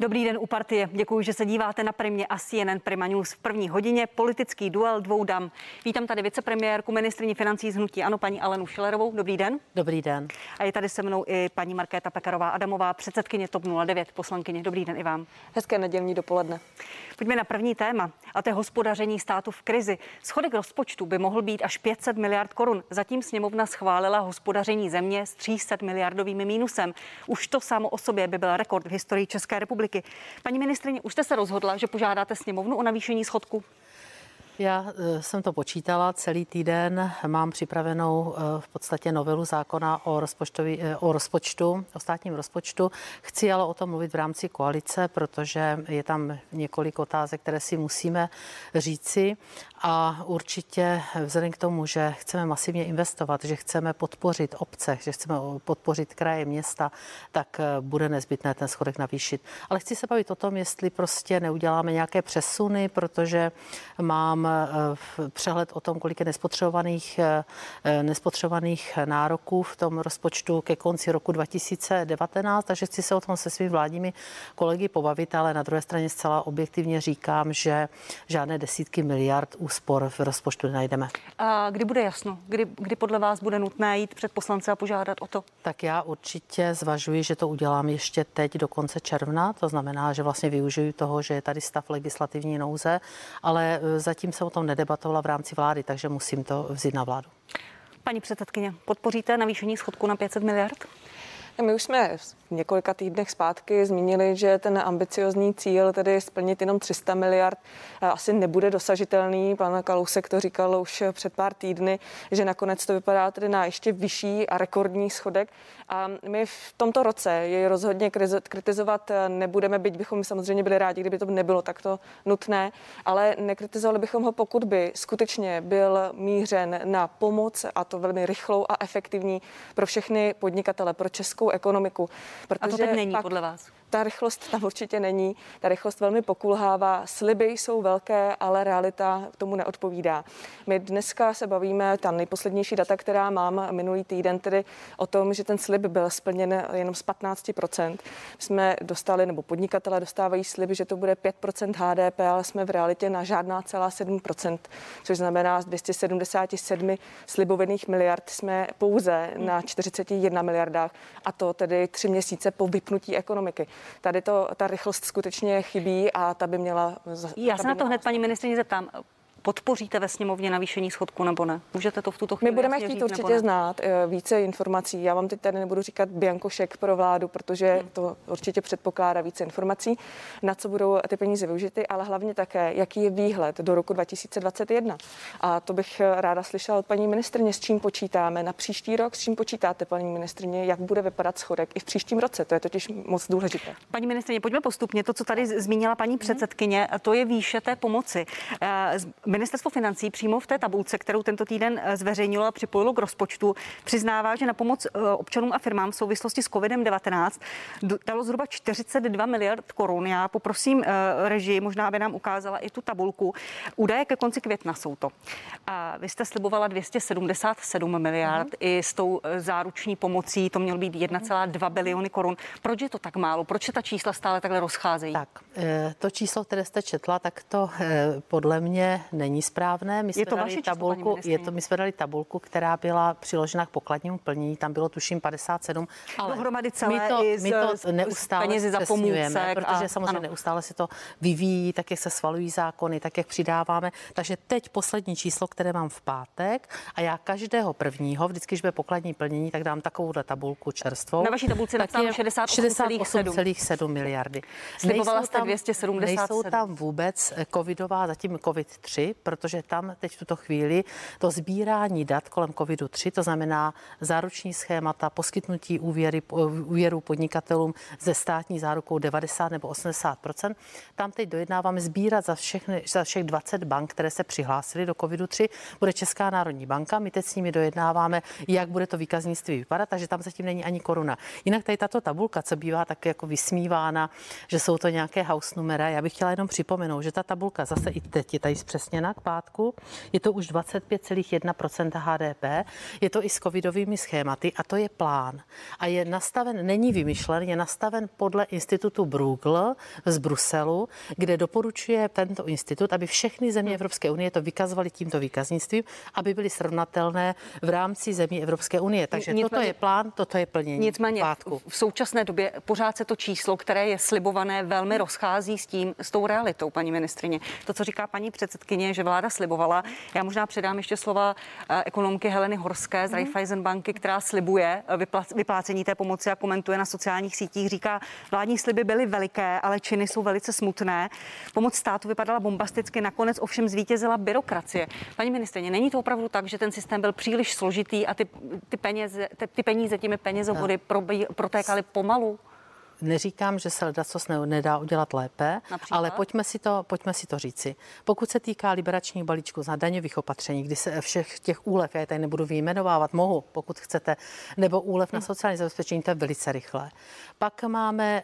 Dobrý den u partie. Děkuji, že se díváte na Primě a CNN Prima News v první hodině. Politický duel dvou dam. Vítám tady vicepremiérku ministrině financí z Hnutí Ano, paní Alenu Šilerovou. Dobrý den. Dobrý den. A je tady se mnou i paní Markéta Pekarová Adamová, předsedkyně TOP 09, poslankyně. Dobrý den i vám. Hezké nedělní dopoledne. Pojďme na první téma, a to je hospodaření státu v krizi. Schodek rozpočtu by mohl být až 500 miliard korun. Zatím sněmovna schválila hospodaření země s 300 miliardovým mínusem. Už to samo o sobě by byl rekord v historii České republiky. Paní ministrině, už jste se rozhodla, že požádáte sněmovnu o navýšení schodku? Já eh, jsem to počítala celý týden. Mám připravenou eh, v podstatě novelu zákona o, eh, o rozpočtu, o státním rozpočtu. Chci ale o tom mluvit v rámci koalice, protože je tam několik otázek, které si musíme říci. A určitě vzhledem k tomu, že chceme masivně investovat, že chceme podpořit obce, že chceme podpořit kraje, města, tak bude nezbytné ten schodek navýšit. Ale chci se bavit o tom, jestli prostě neuděláme nějaké přesuny, protože mám přehled o tom, kolik je nespotřebovaných, eh, eh, nespotřebovaných nároků v tom rozpočtu ke konci roku 2019, takže chci se o tom se svými vládními kolegy pobavit, ale na druhé straně zcela objektivně říkám, že žádné desítky miliard úspor v rozpočtu nenajdeme. A kdy bude jasno? Kdy, kdy podle vás bude nutné jít před poslance a požádat o to? Tak já určitě zvažuji, že to udělám ještě teď do konce června, to znamená, že vlastně využiju toho, že je tady stav legislativní nouze, ale zatím se o tom nedebatovala v rámci vlády, takže musím to vzít na vládu. Paní předsedkyně, podpoříte navýšení schodku na 500 miliard? My už jsme v několika týdnech zpátky zmínili, že ten ambiciozní cíl, tedy splnit jenom 300 miliard, eh, asi nebude dosažitelný. Pan Kalousek to říkal už před pár týdny, že nakonec to vypadá tedy na ještě vyšší a rekordní schodek. A my v tomto roce jej rozhodně kritizovat eh, nebudeme, byť bychom samozřejmě byli rádi, kdyby to nebylo takto nutné, ale nekritizovali bychom ho, pokud by skutečně byl mířen na pomoc a to velmi rychlou a efektivní pro všechny podnikatele, pro českou ekonomiku. Protože a to teď není pak, podle vás? ta rychlost tam určitě není. Ta rychlost velmi pokulhává. Sliby jsou velké, ale realita tomu neodpovídá. My dneska se bavíme, ta nejposlednější data, která mám minulý týden, tedy o tom, že ten slib byl splněn jenom z 15%. Jsme dostali, nebo podnikatelé dostávají sliby, že to bude 5% HDP, ale jsme v realitě na žádná celá 7%, což znamená z 277 slibovaných miliard jsme pouze na 41 miliardách a to tedy tři měsíce po vypnutí ekonomiky. Tady to, ta rychlost skutečně chybí a ta by měla. Já se na to hned, paní ministrině, zeptám. Podpoříte ve sněmovně navýšení schodku nebo ne? Můžete to v tuto chvíli My budeme chtít říct, určitě znát eh, více informací. Já vám teď tady nebudu říkat biankošek pro vládu, protože hmm. to určitě předpokládá více informací, na co budou ty peníze využity, ale hlavně také, jaký je výhled do roku 2021. A to bych eh, ráda slyšela od paní ministrně, s čím počítáme na příští rok, s čím počítáte, paní ministrně, jak bude vypadat schodek i v příštím roce. To je totiž moc důležité. Paní ministrně, pojďme postupně. To, co tady zmínila paní hmm. předsedkyně, to je výše té pomoci. Ministerstvo financí přímo v té tabulce, kterou tento týden eh, zveřejnilo a připojilo k rozpočtu, přiznává, že na pomoc eh, občanům a firmám v souvislosti s COVID-19 dalo zhruba 42 miliard korun. Já poprosím eh, režii, možná aby nám ukázala i tu tabulku. Údaje ke konci května jsou to. A vy jste slibovala 277 miliard mm. i s tou záruční pomocí, to mělo být 1,2 biliony korun. Proč je to tak málo? Proč se ta čísla stále takhle rozcházejí? Tak, to číslo, které jste četla, tak to podle mě není správné. My jsme je to dali tabulku, je to, my jsme dali tabulku, která byla přiložena k pokladnímu plnění, tam bylo tuším 57, ale dohromady celé my to, my to neustále za pomůcek protože a, samozřejmě ano. neustále se to vyvíjí, tak jak se svalují zákony, tak jak přidáváme. Takže teď poslední číslo, které mám v pátek a já každého prvního, vždycky, když bude pokladní plnění, tak dám takovouhle tabulku čerstvou. Na vaší tabulce napsáno 68,7 68, miliardy. Slibovala jste 277. Nejsou tam vůbec covidová, zatím covid 3, protože tam teď v tuto chvíli to sbírání dat kolem covidu-3, to znamená záruční schémata, poskytnutí úvěry, úvěru podnikatelům ze státní zárukou 90 nebo 80 tam teď dojednáváme sbírat za, všechny, za všech 20 bank, které se přihlásily do covidu-3, bude Česká národní banka. My teď s nimi dojednáváme, jak bude to výkaznictví vypadat, takže tam zatím není ani koruna. Jinak tady tato tabulka, co bývá tak jako vysmívána, že jsou to nějaké house numera, já bych chtěla jenom připomenout, že ta tabulka zase i teď je tady přesně uskutečněna k pátku. Je to už 25,1% HDP. Je to i s covidovými schématy a to je plán. A je nastaven, není vymyšlen, je nastaven podle institutu Bruegel z Bruselu, kde doporučuje tento institut, aby všechny země Evropské unie to vykazovaly tímto výkaznictvím, aby byly srovnatelné v rámci zemí Evropské unie. Takže Nicméně, toto je plán, toto je plnění. Nicméně pátku. v současné době pořád se to číslo, které je slibované, velmi rozchází s tím, s tou realitou, paní ministrině. To, co říká paní předsedkyně, že vláda slibovala. Já možná předám ještě slova eh, ekonomky Heleny Horské z mhm. Raiffeisen banky, která slibuje eh, vyplácení té pomoci a komentuje na sociálních sítích. Říká, vládní sliby byly veliké, ale činy jsou velice smutné. Pomoc státu vypadala bombasticky, nakonec ovšem zvítězila byrokracie. Paní ministrině, není to opravdu tak, že ten systém byl příliš složitý a ty, ty, peněze, ty, ty peníze těmi penězovody protékaly pomalu? Neříkám, že se ledacos ne, nedá udělat lépe, Například? ale pojďme si, to, pojďme si to říci. Pokud se týká liberačních balíčků za daňových opatření, kdy se všech těch úlev, já je tady nebudu vyjmenovávat, mohu, pokud chcete, nebo úlev na hmm. sociální zabezpečení, to je velice rychlé. Pak máme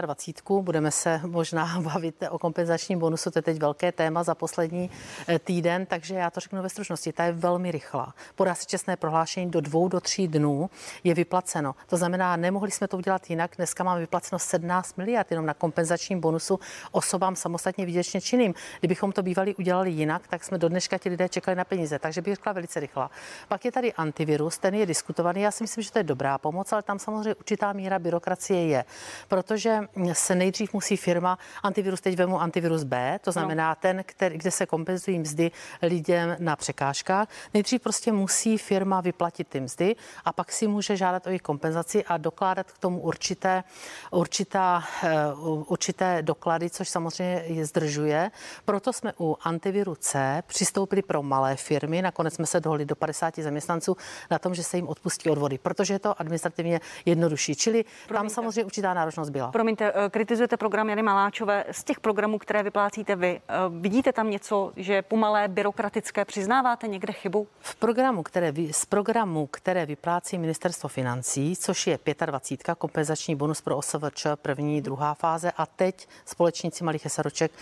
25. Eh, budeme se možná bavit o kompenzačním bonusu, to je teď velké téma za poslední eh, týden, takže já to řeknu ve stručnosti, ta je velmi rychlá. Podá se čestné prohlášení do dvou, do tří dnů je vyplaceno. To znamená, nemohli jsme to udělat jinak, dneska máme vyplaceno vyplaceno 17 miliard jenom na kompenzačním bonusu osobám samostatně výdělečně činným. Kdybychom to bývali udělali jinak, tak jsme do dneška ti lidé čekali na peníze. Takže bych řekla velice rychle. Pak je tady antivirus, ten je diskutovaný. Já si myslím, že to je dobrá pomoc, ale tam samozřejmě určitá míra byrokracie je. Protože se nejdřív musí firma, antivirus, teď vemu antivirus B, to znamená no. ten, který, kde se kompenzují mzdy lidem na překážkách. Nejdřív prostě musí firma vyplatit ty mzdy a pak si může žádat o jejich kompenzaci a dokládat k tomu určité, určitá, eh, určité doklady, což samozřejmě je zdržuje. Proto jsme u antiviru C přistoupili pro malé firmy. Nakonec jsme se dohodli do 50 zaměstnanců na tom, že se jim odpustí odvody, protože je to administrativně jednodušší. Čili Promiňte. tam samozřejmě určitá náročnost byla. Promiňte, eh, kritizujete program Jany Maláčové. Z těch programů, které vyplácíte vy, eh, vidíte tam něco, že pomalé, byrokratické, přiznáváte někde chybu? V programu, které, z programu, které vyplácí ministerstvo financí, což je 25 kompenzační bonus pro osoby OSVČ, první, druhá fáze a teď společníci malých eseroček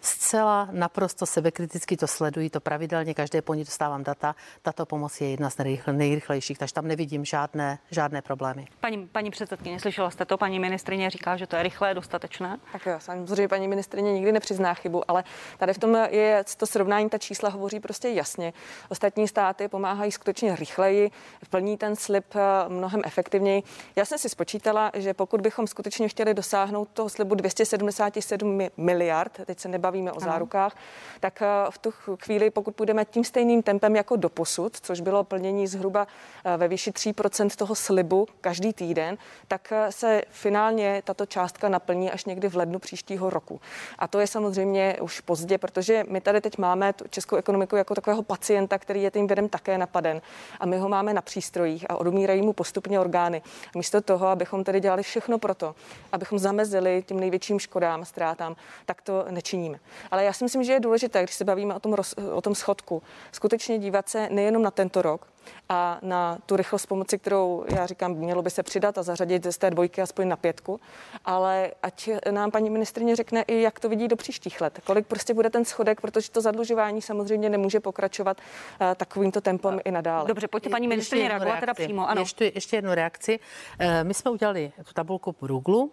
zcela naprosto sebekriticky to sledují, to pravidelně, každé pondělí dostávám data. Tato pomoc je jedna z nejrychlejších, takže tam nevidím žádné, žádné problémy. Paní, paní předsedkyně, slyšela jste to, paní ministrině říká, že to je rychlé, dostatečné? Tak jo, samozřejmě paní ministrině nikdy nepřizná chybu, ale tady v tom je to srovnání, ta čísla hovoří prostě jasně. Ostatní státy pomáhají skutečně rychleji, plní ten slib eh, mnohem efektivněji. Já jsem si spočítala, že pokud bychom skutečně chtěli dosáhnout toho slibu 277 miliard, teď se nebavím bavíme o zárukách, tak eh, v tu chvíli, pokud půjdeme tím stejným tempem jako do posud, což bylo plnění zhruba eh, ve výši 3% toho slibu každý týden, tak eh, se finálně tato částka naplní až někdy v lednu příštího roku. A to je samozřejmě už pozdě, protože my tady teď máme tu českou ekonomiku jako takového pacienta, který je tím vědem také napaden. A my ho máme na přístrojích a odumírají mu postupně orgány. Místo toho, abychom tedy dělali všechno pro to, abychom zamezili tím největším škodám, ztrátám, tak to nečiníme. Ale já si myslím, že je důležité, když se bavíme o tom, roz, o tom schodku, skutečně dívat se nejenom na tento rok, a na tu rychlost pomoci, kterou já říkám, mělo by se přidat a zařadit z té dvojky aspoň na pětku, ale ať nám paní ministrině řekne i, jak to vidí do příštích let, kolik prostě bude ten schodek, protože to zadlužování samozřejmě nemůže pokračovat uh, takovýmto tempem i nadále. Dobře, pojďte paní ministrině reagovat teda přímo. Ano. Ještě, ještě jednu reakci. Eh, my jsme udělali tu tabulku Google,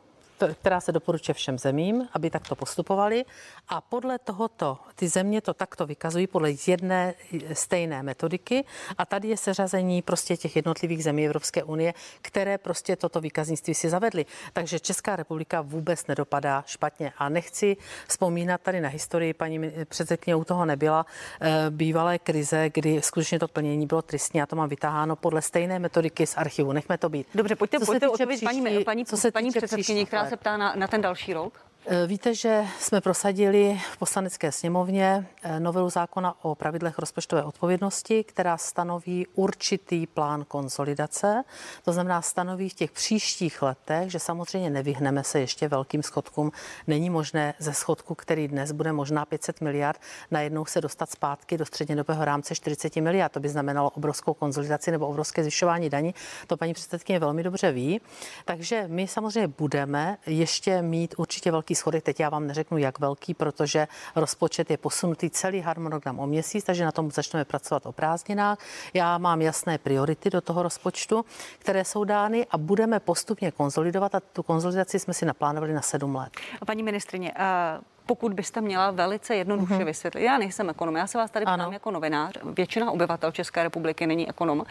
která se doporučuje všem zemím, aby takto postupovali. A podle tohoto, ty země to takto vykazují podle jedné stejné metodiky. A tady je seřazení prostě těch jednotlivých zemí Evropské unie, které prostě toto výkaznictví si zavedly. Takže Česká republika vůbec nedopadá špatně. A nechci vzpomínat tady na historii, paní předsedkyně u toho nebyla, eh, bývalé krize, kdy skutečně to plnění bylo tristní. Já to mám vytáháno podle stejné metodiky z archivu. Nechme to být. Dobře, pojďte, co pojďte odpovědět paní, paní, co se paní předsedkyně, která se ptá na, na ten další rok? Eh, víte, že jsme prosadili v poslanecké sněmovně eh, novelu zákona o pravidlech rozpočtové odpovědnosti, která stanoví určitý plán konsolidace. To znamená, stanoví v těch příštích letech, že samozřejmě nevyhneme se ještě velkým schodkům. Není možné ze schodku, který dnes bude možná 500 miliard, najednou se dostat zpátky do střednědobého rámce 40 miliard. To by znamenalo obrovskou konsolidaci nebo obrovské zvyšování daní. To paní předsedkyně velmi dobře ví. Takže my samozřejmě budeme ještě mít určitě velký schodek. Teď já vám neřeknu, jak velký, protože rozpočet je posunutý celý harmonogram o měsíc, takže na tom začneme pracovat o prázdninách. Já mám jasné priority do toho rozpočtu, které jsou dány a budeme postupně konzolidovat a tu konzolidaci jsme si naplánovali na sedm let. Paní ministrině, uh pokud byste měla velice jednoduše mm-hmm. vysvětlit. Já nejsem ekonom, já se vás tady ptám jako novinář. Většina obyvatel České republiky není ekonom. Uh,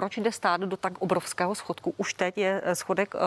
proč jde stát do tak obrovského schodku? Už teď je eh, schodek uh,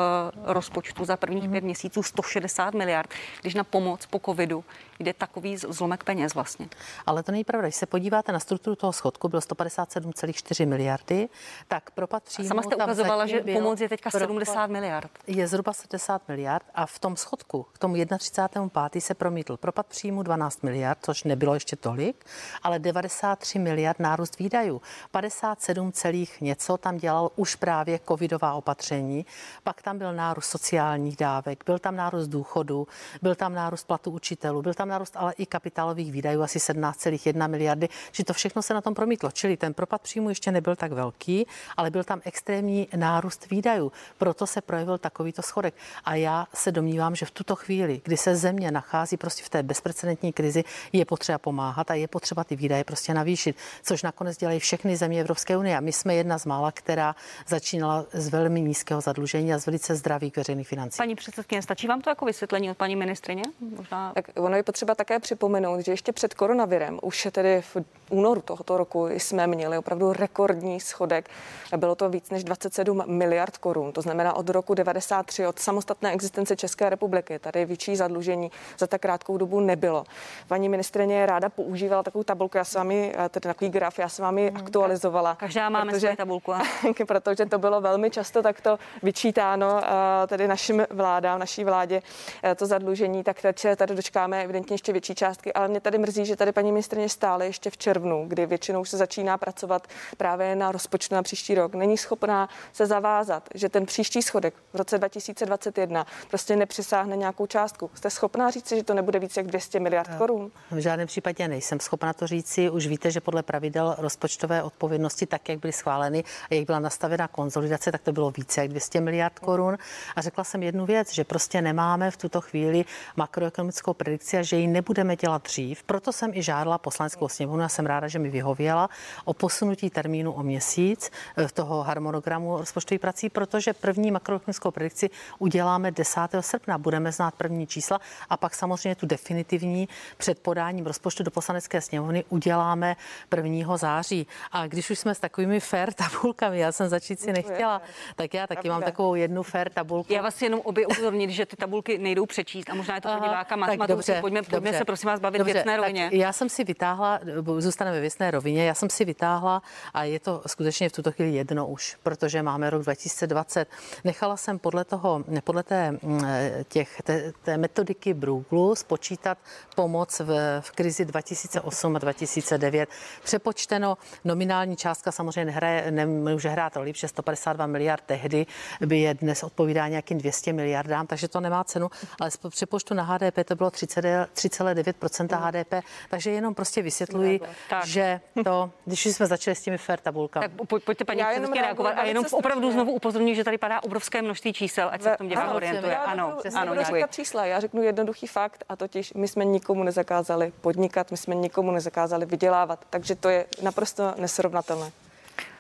rozpočtu za prvních pět měsíců 160 miliard, když na pomoc po covidu jde takový zlomek peněz vlastně. Ale to není pravda. Když se podíváte na strukturu toho schodku, bylo 157,4 miliardy, tak propad příjmu. Sama jste ukazovala, že pomoc je teďka 70 miliard. Je zhruba 70 miliard a v tom schodku, k tomu 31.5. se promítl propad příjmu 12 miliard, což nebylo ještě tolik, ale 93 miliard nárůst výdajů. 57 celých něco tam dělal už právě covidová opatření, pak tam byl nárůst sociálních dávek, byl tam nárůst důchodu, byl tam nárůst platu učitelů, byl tam nárůst ale i kapitálových výdajů asi 17,1 miliardy, že to všechno se na tom promítlo. Čili ten propad příjmu ještě nebyl tak velký, ale byl tam extrémní nárůst výdajů. Proto se projevil takovýto schodek. A já se domnívám, že v tuto chvíli, kdy se země nachází prostě v té bezprecedentní krizi, je potřeba pomáhat a je potřeba ty výdaje prostě navýšit, což nakonec dělají všechny země Evropské unie. A my jsme jedna z mála, která začínala z velmi nízkého zadlužení a z velice zdravých veřejných financí. Paní předsedkyně, stačí vám to jako vysvětlení od paní ministrině? Možná... Tak ono je potřeba také připomenout, že ještě před koronavirem, už tedy v únoru tohoto roku jsme měli opravdu rekordní schodek. Bylo to víc než 27 miliard korun. To znamená od roku 93, od samostatné existence České republiky. Tady větší zadlužení za tak krátkou dobu nebylo. Paní ministrině ráda používala takovou tabulku, já s vámi, eh, tedy takový graf, já s vámi hmm, aktualizovala. Každá máme protože, svoji tabulku. protože to bylo velmi často takto vyčítáno eh, tedy našim vládám, naší vládě eh, to zadlužení, tak tady dočkáme evidentně ještě větší částky, ale mě tady mrzí, že tady paní ministrině stále ještě v červnu, kdy většinou se začíná pracovat právě na rozpočtu na příští rok, není schopná se zavázat, že ten příští schodek v roce 2021 prostě nepřesáhne nějakou částku. Jste schopná říct, že to nebude více jak 200 miliard eh, korun? V žádném případě nejsem schopna to říci. Už víte, že podle pravidel rozpočtové odpovědnosti, tak jak byly schváleny a jak byla nastavena konzolidace, tak to bylo více jak 200 miliard korun. A řekla jsem jednu věc, že prostě nemáme v tuto chvíli makroekonomickou predikci a že ji nebudeme dělat dřív. Proto jsem i žádala poslaneckou sněmovnu a jsem ráda, že mi vyhověla o posunutí termínu o měsíc v eh, toho harmonogramu rozpočtových prací, protože první makroekonomickou predikci uděláme 10. srpna. Budeme znát první čísla a pak samozřejmě tu definitivní před podáním rozpočtu do poslanecké sněmovny uděláme 1. září. A když už jsme s takovými fair tabulkami, já jsem začít si nechtěla, tak já taky mám takovou jednu fair tabulku. Já vás jenom obě upozornit, že ty tabulky nejdou přečíst a možná je to pro diváka matematika. Pojďme, pojďme Pojďme se prosím vás bavit Dobře, věcné rovině. Já jsem si vytáhla, zůstaneme ve věcné rovině, já jsem si vytáhla a je to skutečně v tuto chvíli jedno už, protože máme rok 2020. Nechala jsem podle toho, podle té, mm, těch, té, té metodiky Brueglu spočítat pomoc v, v krizi 2008 a 2009. Přepočteno nominální částka samozřejmě nehraje, nemůže hrát roli, protože 152 miliard tehdy by je dnes odpovídá nějakým 200 miliardám, takže to nemá cenu, ale z přepočtu na HDP to bylo 30, 3,9% HDP. Takže jenom prostě vysvětluji, tak. že to, když jsme začali s těmi fair tabulkami. Tak poj, pojďte paní jenom reagovat a jenom opravdu znovu upozorňuji, že tady padá obrovské množství čísel, ať se v tom divák orientuje. Ano, ano, ano čísla. Já řeknu jednoduchý fakt a totiž my jsme nikomu nezakázali podnikat, my jsme nikomu nezakázali vydělávat, takže to je naprosto nesrovnatelné.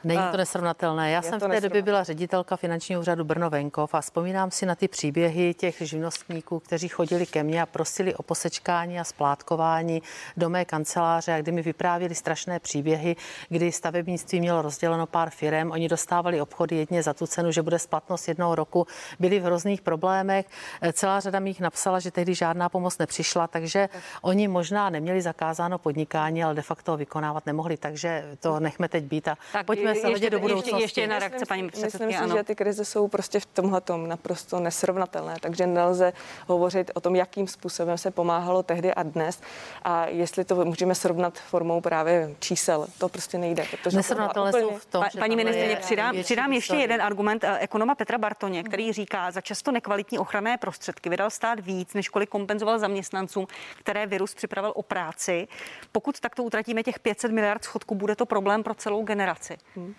Není to nesrovnatelné. Já jsem v té době byla ředitelka finančního úřadu Brno Venkov a vzpomínám si na ty příběhy těch živnostníků, kteří chodili ke mně a prosili o posečkání a splátkování do mé kanceláře a kdy mi vyprávěli strašné příběhy, kdy stavebnictví mělo rozděleno pár firem, oni dostávali obchody jedně za tu cenu, že bude splatnost jednoho roku, byli v hrozných problémech. Celá řada mi jich napsala, že tehdy žádná pomoc nepřišla, takže oni možná neměli zakázáno podnikání, ale de facto ho vykonávat nemohli, takže to nechme teď být a tak pojďme se ještě, do budoucnosti. Ještě, ještě jedna reakce, paní předsedkyně. Myslím si, že ty krize jsou prostě v tomhle naprosto nesrovnatelné, takže nelze hovořit o tom, jakým způsobem se pomáhalo tehdy a dnes a jestli to můžeme srovnat formou právě čísel, to prostě nejde. Nesrovnatelné úplně... jsou v tom, pa, Paní ministrině, přidám, přidám ještě jeden argument eh, ekonoma Petra Bartoně, který říká, za často nekvalitní ochranné prostředky vydal stát víc, než kolik kompenzoval zaměstnancům, které virus připravil o práci. Pokud takto utratíme těch 500 miliard schodku, bude to problém pro celou generaci. Hmm.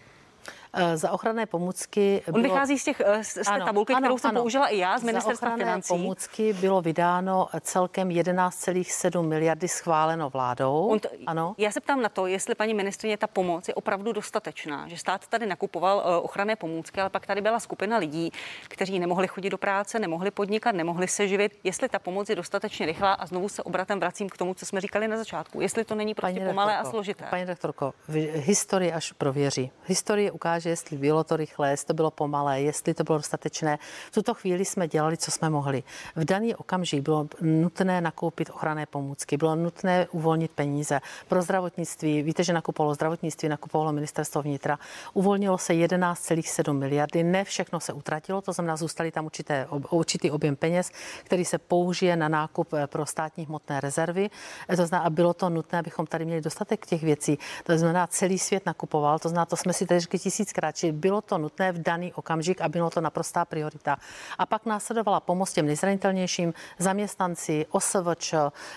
Eh, za ochranné pomůcky. On bylo... vychází z, těch, z té ano, tabulky, ano, kterou jsem ano. použila i já z ministerstva za financí. pomůcky bylo vydáno celkem 11,7 miliardy schváleno vládou. to, ano. Já se ptám na to, jestli paní ministrině ta pomoc je opravdu dostatečná, že stát tady nakupoval ochranné pomůcky, ale pak tady byla skupina lidí, kteří nemohli chodit do práce, nemohli podnikat, nemohli se živit. Jestli ta pomoc je dostatečně rychlá a znovu se obratem vracím k tomu, co jsme říkali na začátku. Jestli to není prostě paní pomalé rektorko, a složité. Paní doktorko, historie až prověří. Historie ukáže, jestli bylo to rychlé, jestli to bylo pomalé, jestli to bylo dostatečné. V tuto chvíli jsme dělali, co jsme mohli. V daný okamžik bylo nutné nakoupit ochranné pomůcky, bylo nutné uvolnit peníze pro zdravotnictví. Víte, že nakupovalo zdravotnictví, nakupovalo ministerstvo vnitra. Uvolnilo se 11,7 miliardy. Ne všechno se utratilo, to znamená, zůstaly tam určité, určitý objem peněz, který se použije na nákup eh, pro státní hmotné rezervy. Eh, to znamená, a bylo to nutné, abychom tady měli dostatek těch věcí. To znamená, celý svět nakupoval, to znamená, to jsme si tady řekli tisíckrát, že bylo to nutné v daný okamžik a bylo to naprostá priorita. A pak následovala pomoc těm nejzranitelnějším, zaměstnanci, OSVČ,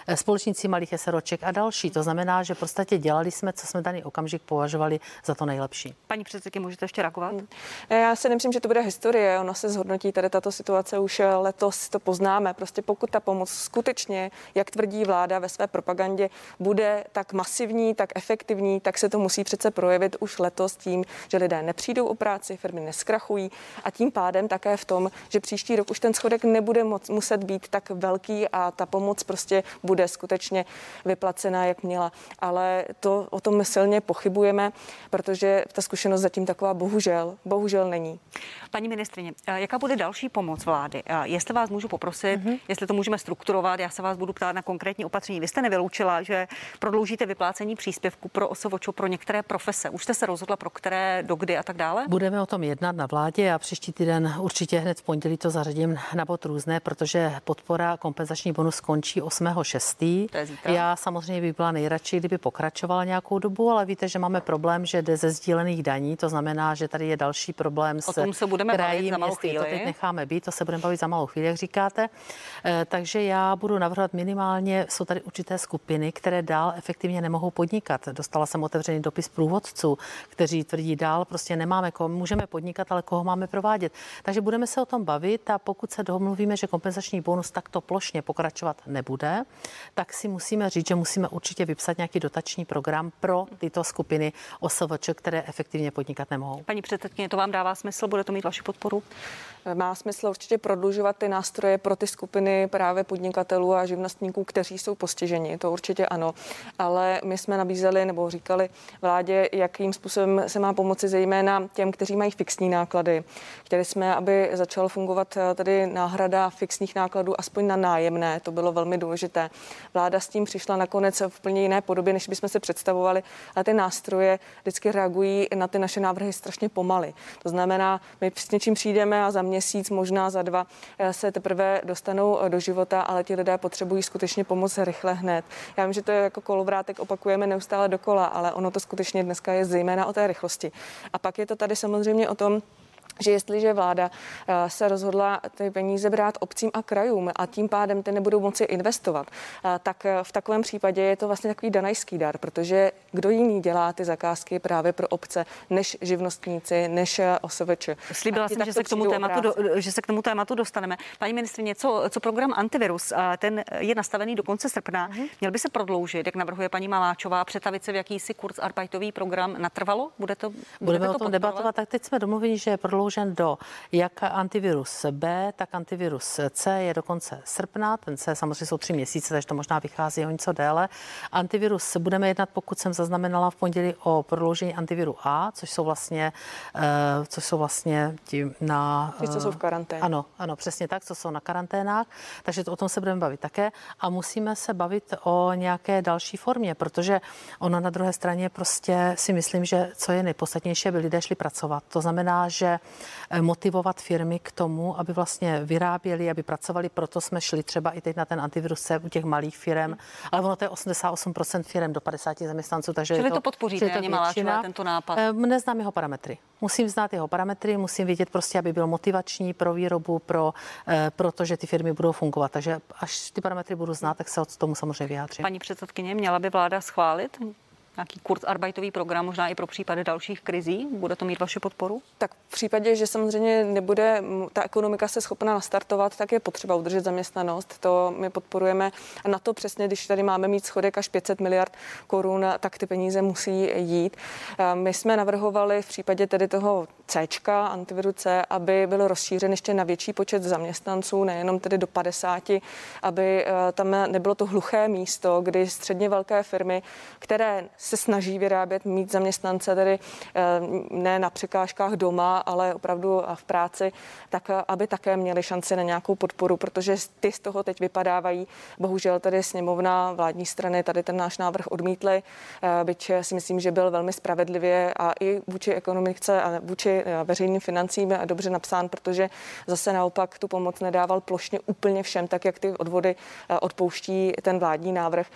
eh, společníci malých SROček a další. To znamená, že prostě dělali jsme, co jsme daný okamžik považovali za to nejlepší. Paní předsedky, můžete ještě reagovat? Já si nemyslím, že to bude historie. Ono se zhodnotí tady tato situace už letos, to poznáme. Prostě pokud ta pomoc skutečně, jak tvrdí vláda ve své propagandě, bude tak masivní, tak efektivní, tak se to musí přece projevit už letos tím, že lidé nepřijdou o práci, firmy neskrachují a tím pádem také v tom, že příští rok už ten schodek nebude moc, muset být tak velký a ta pomoc prostě bude skutečně vyplacená, jak měla. Ale to o tom silně pochybujeme, protože ta zkušenost zatím taková bohužel, bohužel není. Paní ministrině, eh, jaká bude další pomoc vlády? Eh, jestli vás můžu poprosit, mm-hmm. jestli to můžeme strukturovat, já se vás budu ptát na konkrétní opatření. Vy jste nevyloučila, že prodloužíte vyplácení příspěvku pro osovočo pro některé profese. Už jste se rozhodla pro které, do kdy a tak dále? Budeme o tom jednat na vládě a příští týden určitě hned v pondělí to zařadím na bod různé, protože podpora kompenzační bonus skončí 8.6. Já samozřejmě bych byla nejradši, kdyby pokračovala nějakou dobu, ale víte, že máme problém, že jde ze sdílených daní, to znamená, že tady je další problém s o tom se budeme krají, bavit za malou chvíli. To teď necháme být, to se budeme bavit za malou chvíli, jak říkáte. Eh, takže já budu navrhovat minimálně, jsou tady určité skupiny, které dál efektivně nemohou podnikat. Dostala jsem otevřený dopis průvodců, kteří tvrdí dál, prostě nemáme koho, můžeme podnikat, ale koho máme provádět. Takže budeme se o tom bavit a pokud se domluvíme, že kompenzační bonus takto plošně pokračovat nebude, tak si musíme říct, že musíme určitě vypsat nějaký dotační program pro tyto skupiny OSVČ, které efektivně podnikat nemohou. Paní předsedkyně, to vám dává smysl, bude to mít vaši podporu? Má smysl určitě prodlužovat ty nástroje pro ty skupiny právě podnikatelů a živnostníků, kteří jsou postiženi. To určitě ano. Ale my jsme nabízeli nebo říkali vládě, jakým způsobem se má pomoci zejména těm, kteří mají fixní náklady. Chtěli jsme, aby začal fungovat eh, tady náhrada fixních nákladů aspoň na nájemné. To bylo velmi důležité. Vláda s tím přišla nakonec v plně jiné podobě, než bychom se představovali, ale ty nástroje vždycky reagují na ty naše návrhy strašně pomaly. To znamená, my s něčím přijdeme a za měsíc, možná za dva eh, se teprve dostanou eh, do života, ale ti lidé potřebují skutečně pomoc rychle hned. Já vím, že to je jako kolovrátek, opakujeme neustále dokola, ale ono to skutečně dneska je zejména o té rychlosti. Pak je to tady samozřejmě o tom, že jestliže vláda eh, se rozhodla ty peníze brát obcím a krajům a tím pádem ty nebudou moci investovat, eh, tak eh, v takovém případě je to vlastně takový danajský dar, protože kdo jiný dělá ty zakázky právě pro obce než živnostníci, než OSVČ. Slíbila jsem, že se, k tomu tématu do, že se k tomu tématu dostaneme. Paní ministrině, co, co program Antivirus, ten je nastavený do konce srpna, mm-hmm. měl by se prodloužit, jak navrhuje paní Maláčová, přetavit se v jakýsi kurzarbeitový program natrvalo? Bude to, bude Budeme to o tom debatovat, tak teď jsme domluveni, že je prodloužen do jak antivirus B, tak antivirus C je do konce srpna. Ten C samozřejmě jsou tři měsíce, takže to možná vychází o něco déle. Antivirus budeme jednat, pokud jsem zaznamenala v pondělí o prodloužení antiviru A, což jsou vlastně, uh, což jsou vlastně ti na... Ty, co jsou v eh, karanténě. Ano, ano, přesně tak, co jsou na karanténách. Takže to, o tom se budeme bavit také. A musíme se bavit o nějaké další formě, protože ono na druhé straně prostě si myslím, že co je nejpodstatnější, aby lidé šli pracovat. To znamená, že Eh, motivovat firmy k tomu, aby vlastně vyráběli, aby pracovali. Proto jsme šli třeba i teď na ten antivirus u těch malých firm, ale ono to je 88% firm do 50 zaměstnanců, takže Čili to, to podpoříte, to většina. tento nápad? Eh, neznám jeho parametry. Musím znát jeho parametry, musím vědět prostě, aby byl motivační pro výrobu, pro, eh, protože ty firmy budou fungovat. Takže až ty parametry budu znát, tak se od tomu samozřejmě vyjádřím. Paní předsedkyně, měla by vláda schválit nějaký kurzarbeitový program, možná i pro případy dalších krizí? Bude to mít vaši podporu? Tak v případě, že samozřejmě nebude ta ekonomika se schopna nastartovat, tak je potřeba udržet zaměstnanost. To my podporujeme. A na to přesně, když tady máme mít schodek až 500 miliard korun, tak ty peníze musí jít. My jsme navrhovali v případě tedy toho C, antiviru C, aby byl rozšířen ještě na větší počet zaměstnanců, nejenom tedy do 50, aby eh, tam nebylo to hluché místo, kdy středně velké firmy, které se snaží vyrábět, mít zaměstnance tedy eh, ne na překážkách doma, ale opravdu v práci, tak eh, aby také měli šanci na nějakou podporu, protože ty z toho teď vypadávají. Bohužel tedy sněmovna vládní strany tady ten náš návrh odmítly, byť si myslím, že byl velmi spravedlivě a i vůči ekonomice a vůči veřejným financím dobře napsán, protože zase naopak tu pomoc nedával plošně úplně všem, tak jak ty odvody odpouští ten vládní návrh.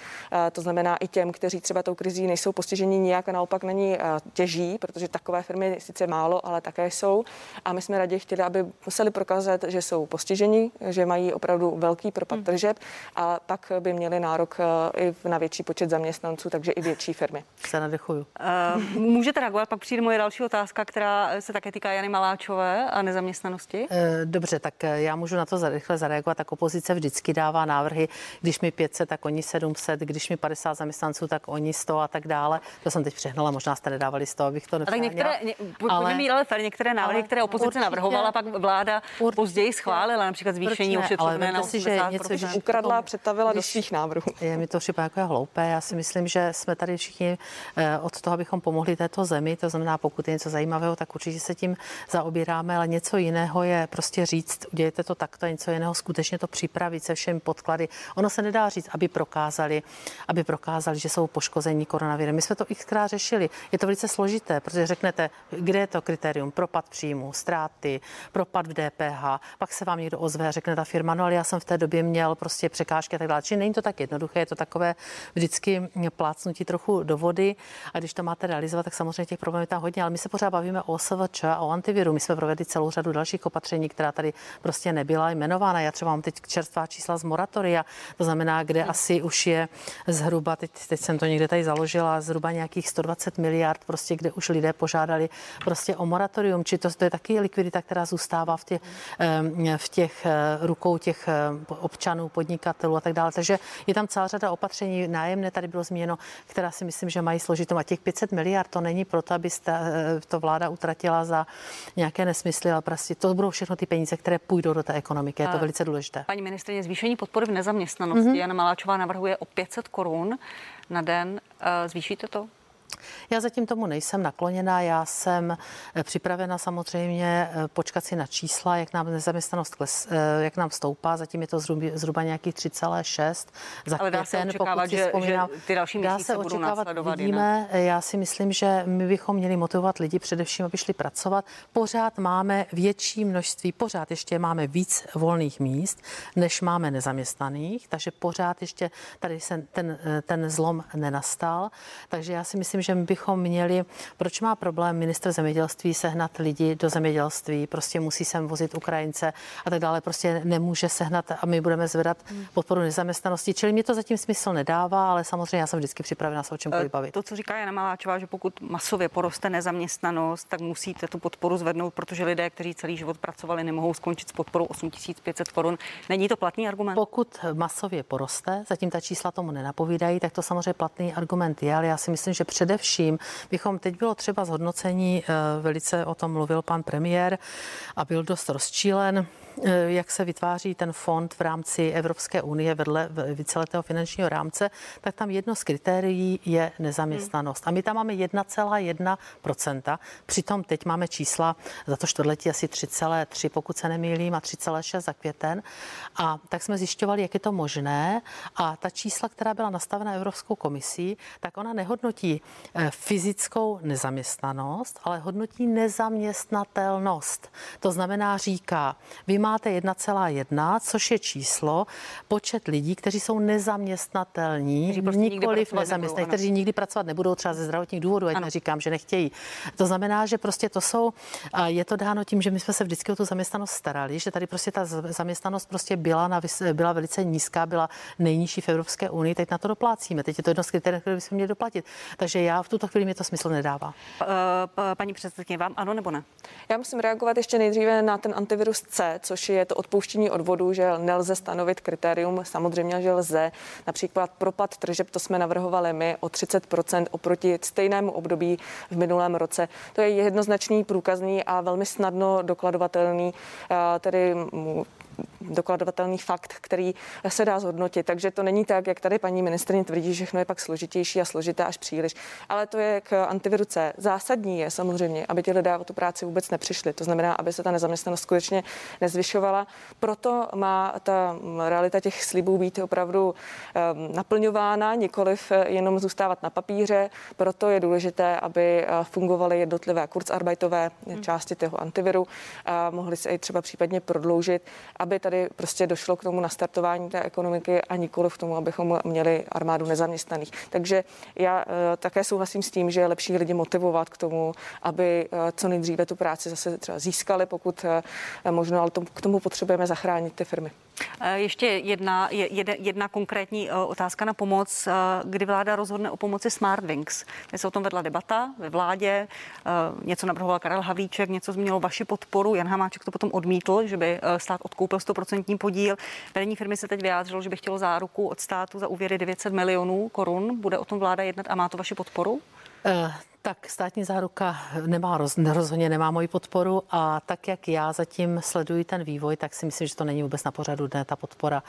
To znamená i těm, kteří třeba tou krizí nejsou postiženi nijak a naopak na ní těží, protože takové firmy sice málo, ale také jsou. A my jsme raději chtěli, aby museli prokázat, že jsou postiženi, že mají opravdu velký propad hmm. tržeb a pak by měli nárok i na větší počet zaměstnanců, takže i větší firmy. Se nadechuju. Uh, můžete reagovat, pak přijde moje další otázka, která se také týká Jany Maláčové a nezaměstnanosti. Uh, dobře, tak já můžu na to rychle zareagovat. Tak opozice vždycky dává návrhy, když mi 500, tak oni 700, když mi 50 zaměstnanců, tak oni 100 a tak dále. To jsem teď přehnala, možná jste nedávali 100, abych to nepřáněla. Ale některé, ně, ale, mít ale fér, některé návrhy, ale které opozice určitě, navrhovala, pak vláda určitě, později schválila, například zvýšení ošetřovné na 80%. Si, že něco, že ukradla a přetavila do svých návrhů. Je mi to připadá jako hloupé. Já si myslím, že jsme tady všichni eh, od toho, abychom pomohli této zemi. To znamená, pokud je něco zajímavého, tak určitě se tím zaobíráme, ale něco jiného je prostě říct, udějte to takto, něco jiného skutečně to připravit se všemi podklady. Ono se nedá říct, aby prokázali, aby prokázali, že jsou poškození koronavirem. My jsme to xkrát řešili. Je to velice složité, protože řeknete, kde je to kritérium, propad příjmu, ztráty, propad v DPH, pak se vám někdo ozve a řekne ta firma, no ale já jsem v té době měl prostě překážky a tak dále. Čili není to tak jednoduché, je to takové vždycky plácnutí trochu do vody a když to máte realizovat, tak samozřejmě těch problémů je tam hodně, ale my se pořád bavíme o OSVČ a o antiviru. My jsme provedli celou řadu dalších opatření, která tady prostě nebyla jmenována. Já třeba mám teď čerstvá čísla z moratoria, to znamená, kde asi už je zhruba, teď, teď jsem to někde tady založila, zhruba nějakých 120 miliard, prostě kde už lidé požádali prostě o moratorium, či to, to je taky likvidita, která zůstává v těch, v těch eh, rukou těch eh, občanů, podnikatelů a tak dále. Takže je tam celá řada opatření, nájemné tady bylo zmíněno, která si myslím, že mají složitou. A těch 500 miliard to není proto, aby eh, to vláda utratila za nějaké nesmysly, ale prostě to budou všechno ty peníze, které půjdou do té ekonomiky. Je to velice důležité. Paní ministrině, zvýšení podpory v nezaměstnanosti. Mm-hmm. Jana Maláčová navrhuje o 500 korun na den. Zvýšíte to? Já zatím tomu nejsem nakloněna, já jsem eh, připravena samozřejmě eh, počkat si na čísla, jak nám nezaměstnanost kles, eh, jak nám stoupá, zatím je to zhruba, zhruba nějakých 3,6 za Ale dá se očekávat, že, že ty další měsíce dá se budou očekávat, vidíme, já si myslím, že my bychom měli motivovat lidi především, aby šli pracovat. Pořád máme větší množství, pořád ještě máme víc volných míst, než máme nezaměstnaných, takže pořád ještě tady se ten, ten zlom nenastal. Takže já si myslím, že my bychom měli, proč má problém minister zemědělství sehnat lidi do zemědělství, prostě musí sem vozit Ukrajince a tak dále, prostě nemůže sehnat a my budeme zvedat podporu nezaměstnanosti. Čili mě to zatím smysl nedává, ale samozřejmě já jsem vždycky připravena se o čem bavit. To, co říká Jana Maláčová, že pokud masově poroste nezaměstnanost, tak musíte tu podporu zvednout, protože lidé, kteří celý život pracovali, nemohou skončit s podporou 8500 korun. Není to platný argument? Pokud masově poroste, zatím ta čísla tomu nenapovídají, tak to samozřejmě platný argument je, ale já si myslím, že především bychom teď bylo třeba zhodnocení, eh, velice o tom mluvil pan premiér a byl dost rozčílen jak se vytváří ten fond v rámci Evropské unie vedle víceletého finančního rámce, tak tam jedno z kritérií je nezaměstnanost. A my tam máme 1,1%. Přitom teď máme čísla za to čtvrtletí asi 3,3, pokud se nemýlím, a 3,6 za květen. A tak jsme zjišťovali, jak je to možné. A ta čísla, která byla nastavena Evropskou komisí, tak ona nehodnotí eh, fyzickou nezaměstnanost, ale hodnotí nezaměstnatelnost. To znamená, říká, vy má máte 1,1, což je číslo, počet lidí, kteří jsou nezaměstnatelní, kteří prostě nikoliv nezaměstnaní, kteří nikdy pracovat nebudou třeba ze zdravotních důvodů, ať neříkám, že nechtějí. To znamená, že prostě to jsou, je to dáno tím, že my jsme se vždycky o tu zaměstnanost starali, že tady prostě ta zaměstnanost prostě byla, na, byla velice nízká, byla nejnižší v Evropské unii, teď na to doplácíme. Teď je to jedno z kritérií, které bychom měli doplatit. Takže já v tuto chvíli mi to smysl nedává. Paní předsedkyně, vám ano nebo ne? Já musím reagovat ještě nejdříve na ten antivirus C, což je to odpouštění odvodu, že nelze stanovit kritérium. Samozřejmě, že lze. Například propad tržeb, to jsme navrhovali my o 30% oproti stejnému období v minulém roce. To je jednoznačný, průkazný a velmi snadno dokladovatelný, eh, tedy dokladovatelný fakt, který se dá zhodnotit. Takže to není tak, jak tady paní ministrině tvrdí, že všechno je pak složitější a složité až příliš. Ale to je k antiviru C. Zásadní je samozřejmě, aby ti lidé o tu práci vůbec nepřišli. To znamená, aby se ta nezaměstnanost skutečně nezvyšovala. Proto má ta realita těch slibů být opravdu um, naplňována, nikoliv jenom zůstávat na papíře. Proto je důležité, aby eh, fungovaly jednotlivé kurzarbeitové části toho antiviru a mohly se i třeba případně prodloužit, aby tady prostě došlo k tomu nastartování té ekonomiky a nikoli k tomu, abychom měli armádu nezaměstnaných. Takže já eh, také souhlasím s tím, že je lepší lidi motivovat k tomu, aby eh, co nejdříve tu práci zase třeba získali, pokud eh, možno, ale k tomu potřebujeme zachránit ty firmy. Ještě jedna, jedna, jedna konkrétní otázka na pomoc. Kdy vláda rozhodne o pomoci Smartwings? Dnes se o tom vedla debata ve vládě, něco navrhoval Karel Havíček, něco změnilo vaši podporu, Jan Hamáček to potom odmítl, že by stát odkoupil 100% podíl. Vedení firmy se teď vyjádřilo, že by chtělo záruku od státu za úvěry 900 milionů korun. Bude o tom vláda jednat a má to vaši podporu? Uh. Tak státní záruka nemá, rozhodně nemá moji podporu a tak, jak já zatím sleduji ten vývoj, tak si myslím, že to není vůbec na pořadu dne ta podpora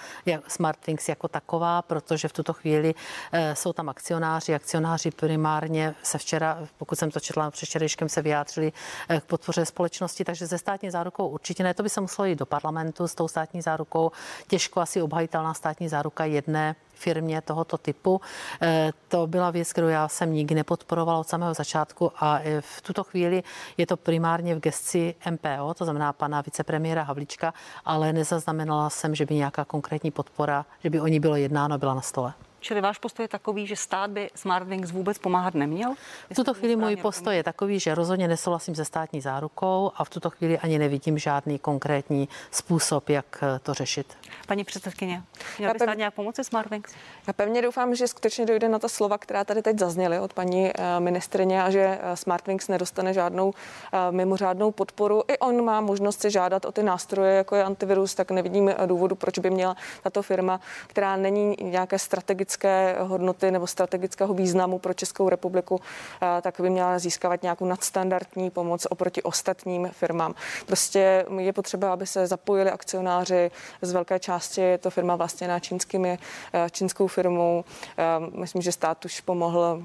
Smartwings jako taková, protože v tuto chvíli e, jsou tam akcionáři. Akcionáři primárně se včera, pokud jsem to četla před včerejškem, se vyjádřili e, k podpoře společnosti, takže ze státní zárukou určitě ne. To by se muselo jít do parlamentu s tou státní zárukou. Těžko asi obhajitelná státní záruka jedné firmě tohoto typu. Eh, to byla věc, kterou já jsem nikdy nepodporovala od samého začátku a v tuto chvíli je to primárně v gesci MPO, to znamená pana vicepremiéra Havlička, ale nezaznamenala jsem, že by nějaká konkrétní podpora, že by o ní bylo jednáno, byla na stole. Čili váš postoj je takový, že stát by Smartwings vůbec pomáhat neměl? V tuto chvíli můj postoj je takový, že rozhodně nesouhlasím se státní zárukou a v tuto chvíli ani nevidím žádný konkrétní způsob, jak to řešit. Paní předsedkyně, měl by stát nějak pomoci Smartwings? Já pevně doufám, že skutečně dojde na ta slova, která tady teď zazněly od paní eh, ministrině a že eh, Smartwings nedostane žádnou eh, mimořádnou podporu. I on má možnost si žádat o ty nástroje, jako je antivirus, tak nevidím důvodu, proč by měla tato firma, která není nějaké strategické strategické hodnoty nebo strategického významu pro Českou republiku, eh, tak by měla získávat nějakou nadstandardní pomoc oproti ostatním firmám. Prostě je potřeba, aby se zapojili akcionáři. Z velké části je to firma vlastněná čínskými, eh, čínskou firmou. Eh, myslím, že stát už pomohl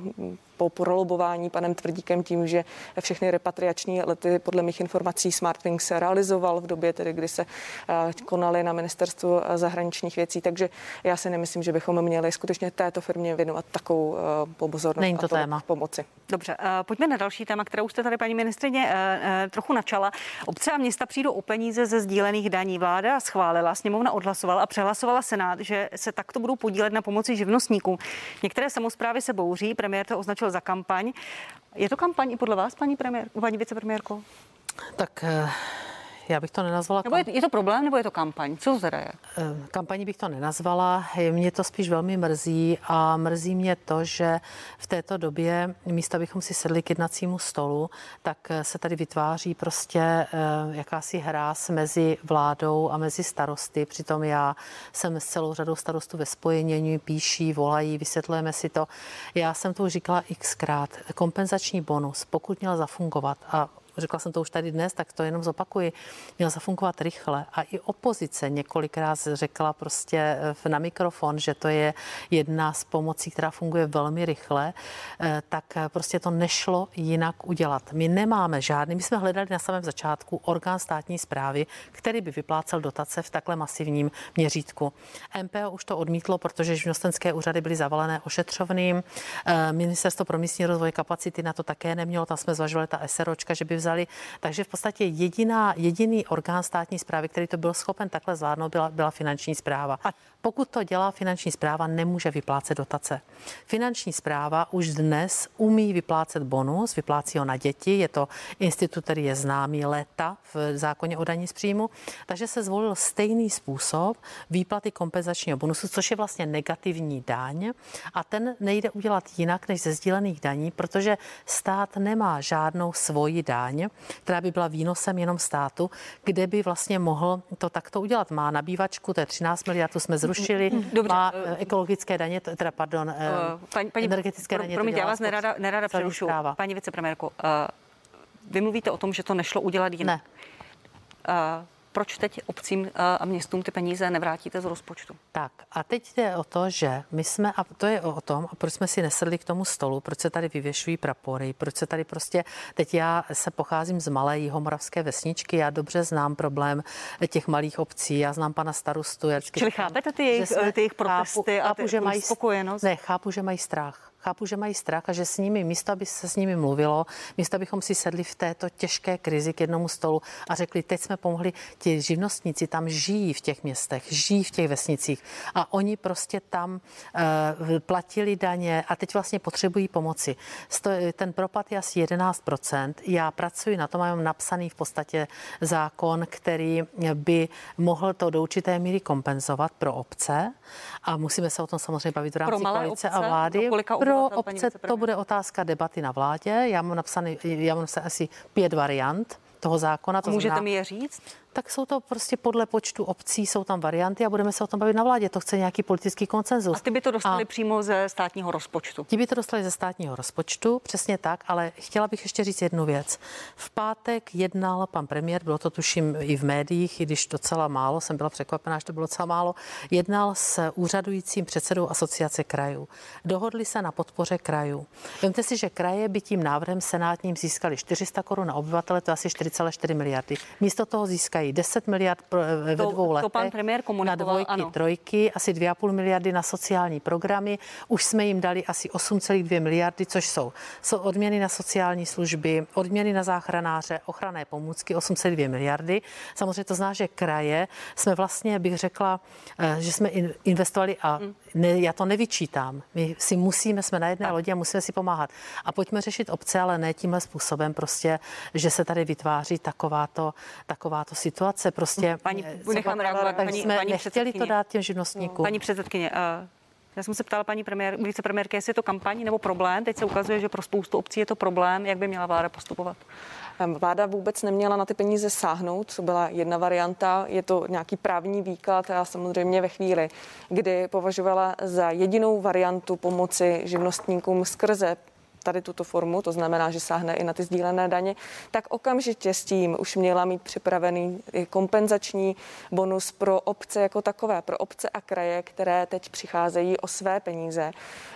po prolobování panem Tvrdíkem tím, že všechny repatriační lety podle mých informací Smartwings se realizoval v době, tedy, kdy se eh, konaly na ministerstvu eh, zahraničních věcí. Takže já si nemyslím, že bychom měli skutečně této firmě věnovat takovou eh, pozornost Není to a téma. pomoci. Dobře, pojďme na další téma, kterou jste tady, paní ministrině, trochu načala. Obce a města přijdou o peníze ze sdílených daní. Vláda schválila, sněmovna odhlasovala a přehlasovala Senát, že se takto budou podílet na pomoci živnostníkům. Některé samozprávy se bouří, premiér to označil označil za kampaň. Je to kampaň i podle vás, paní, premiér, paní vicepremiérko? Tak eh, já bych to nenazvala. Nebo je, je to problém, nebo je to kampaň? Co to je? Eh, kampaní bych to nenazvala. Mě to spíš velmi mrzí a mrzí mě to, že v této době místo, abychom si sedli k jednacímu stolu, tak eh, se tady vytváří prostě eh, jakási hráz mezi vládou a mezi starosty. Přitom já jsem s celou řadou starostů ve spojení, píší, volají, vysvětlujeme si to. Já jsem to už říkala xkrát. Kompenzační bonus, pokud měl zafungovat a řekla jsem to už tady dnes, tak to jenom zopakuji, měl zafungovat rychle. A i opozice několikrát řekla prostě eh, na mikrofon, že to je jedna z pomocí, která funguje velmi rychle, eh, tak eh, prostě to nešlo jinak udělat. My nemáme žádný, my jsme hledali na samém začátku orgán státní zprávy, který by vyplácel dotace v takhle masivním měřítku. MPO už to odmítlo, protože živnostenské úřady byly zavalené ošetřovným. Ministerstvo pro místní rozvoj kapacity na to také nemělo, tam jsme zvažovali ta SROčka, že by vzali. Takže v podstatě jediná, jediný orgán státní zprávy, který to byl schopen takhle zvládnout, byla, byla finanční zpráva. A pokud to dělá finanční zpráva, nemůže vyplácet dotace. Finanční zpráva už dnes umí vyplácet bonus, vyplácí ho na děti, je to institut, který je známý léta v zákoně o daní z příjmu, takže se zvolil stejný způsob výplaty kompenzačního bonusu, což je vlastně negativní daň a ten nejde udělat jinak než ze sdílených daní, protože stát nemá žádnou svoji daň, která by byla výnosem jenom státu, kde by vlastně mohl to takto udělat. Má nabývačku, to je 13 miliard, jsme zrušili, Dobře. má eh, ekologické daně, teda pardon, uh, paní, paní, energetické pro, daně. Promiňte, já vás nerada, nerada přerušu. Paní vicepremiérko, uh, vy mluvíte o tom, že to nešlo udělat jinak. Ne. Proč teď obcím a městům ty peníze nevrátíte z rozpočtu? Tak a teď jde o to, že my jsme, a to je o tom, a proč jsme si nesedli k tomu stolu, proč se tady vyvěšují prapory, proč se tady prostě, teď já se pocházím z malé jihomoravské vesničky, já dobře znám problém těch malých obcí, já znám pana starostu. Já Čili chápete ty jejich, ty jejich protesty chápu, a ty, že mají spokojenost? Ne, chápu, že mají strach chápu, že mají strach a že s nimi, místo aby se s nimi mluvilo, místo abychom si sedli v této těžké krizi k jednomu stolu a řekli, teď jsme pomohli, ti živnostníci tam žijí v těch městech, žijí v těch vesnicích a oni prostě tam uh, platili daně a teď vlastně potřebují pomoci. Ten propad je asi 11%. Já pracuji na tom, mám napsaný v podstatě zákon, který by mohl to do určité míry kompenzovat pro obce a musíme se o tom samozřejmě bavit v rámci koalice a vlády. Pro pro obce to bude otázka debaty na vládě. Já mám napsaný, já mám napsaný asi pět variant toho zákona. To Můžete znamená, mi je říct? Tak jsou to prostě podle počtu obcí, jsou tam varianty a budeme se o tom bavit na vládě. To chce nějaký politický koncenzus. A ty by to dostali a přímo ze státního rozpočtu? Ti by to dostali ze státního rozpočtu, přesně tak, ale chtěla bych ještě říct jednu věc. V pátek jednal pan premiér, bylo to tuším i v médiích, i když docela málo, jsem byla překvapená, že to bylo docela málo, jednal s úřadujícím předsedou asociace krajů. Dohodli se na podpoře krajů. Vemte si, že kraje by tím návrhem senátním získali 400 korun na obyvatele, to je asi 4,4 miliardy. Místo toho získají dají 10 miliard pro, eh, ve to, dvou letech. To pan premiér Na dvojky, ano. trojky, asi 2,5 miliardy na sociální programy. Už jsme jim dali asi 8,2 miliardy, což jsou, jsou odměny na sociální služby, odměny na záchranáře, ochranné pomůcky 8,2 miliardy. Samozřejmě to zná, že kraje jsme vlastně, bych řekla, eh, že jsme investovali a hmm. ne, já to nevyčítám. My si musíme, jsme na jedné lodi a musíme si pomáhat. A pojďme řešit obce, ale ne tímhle způsobem prostě, že se tady vytváří takováto, takováto situace situace prostě. Paní, eh, nechám reagovat, paní, jsme paní nechtěli to dát těm živnostníkům. Paní předsedkyně, uh... Já jsem se ptala paní premiér, vicepremiérky, jestli je to kampaň nebo problém. Teď se ukazuje, že pro spoustu obcí je to problém. Jak by měla vláda postupovat? Vláda vůbec neměla na ty peníze sáhnout, co byla jedna varianta. Je to nějaký právní výklad a samozřejmě ve chvíli, kdy považovala za jedinou variantu pomoci živnostníkům skrze tady tuto formu, to znamená, že sáhne i na ty sdílené daně, tak okamžitě s tím už měla mít připravený kompenzační bonus pro obce jako takové, pro obce a kraje, které teď přicházejí o své peníze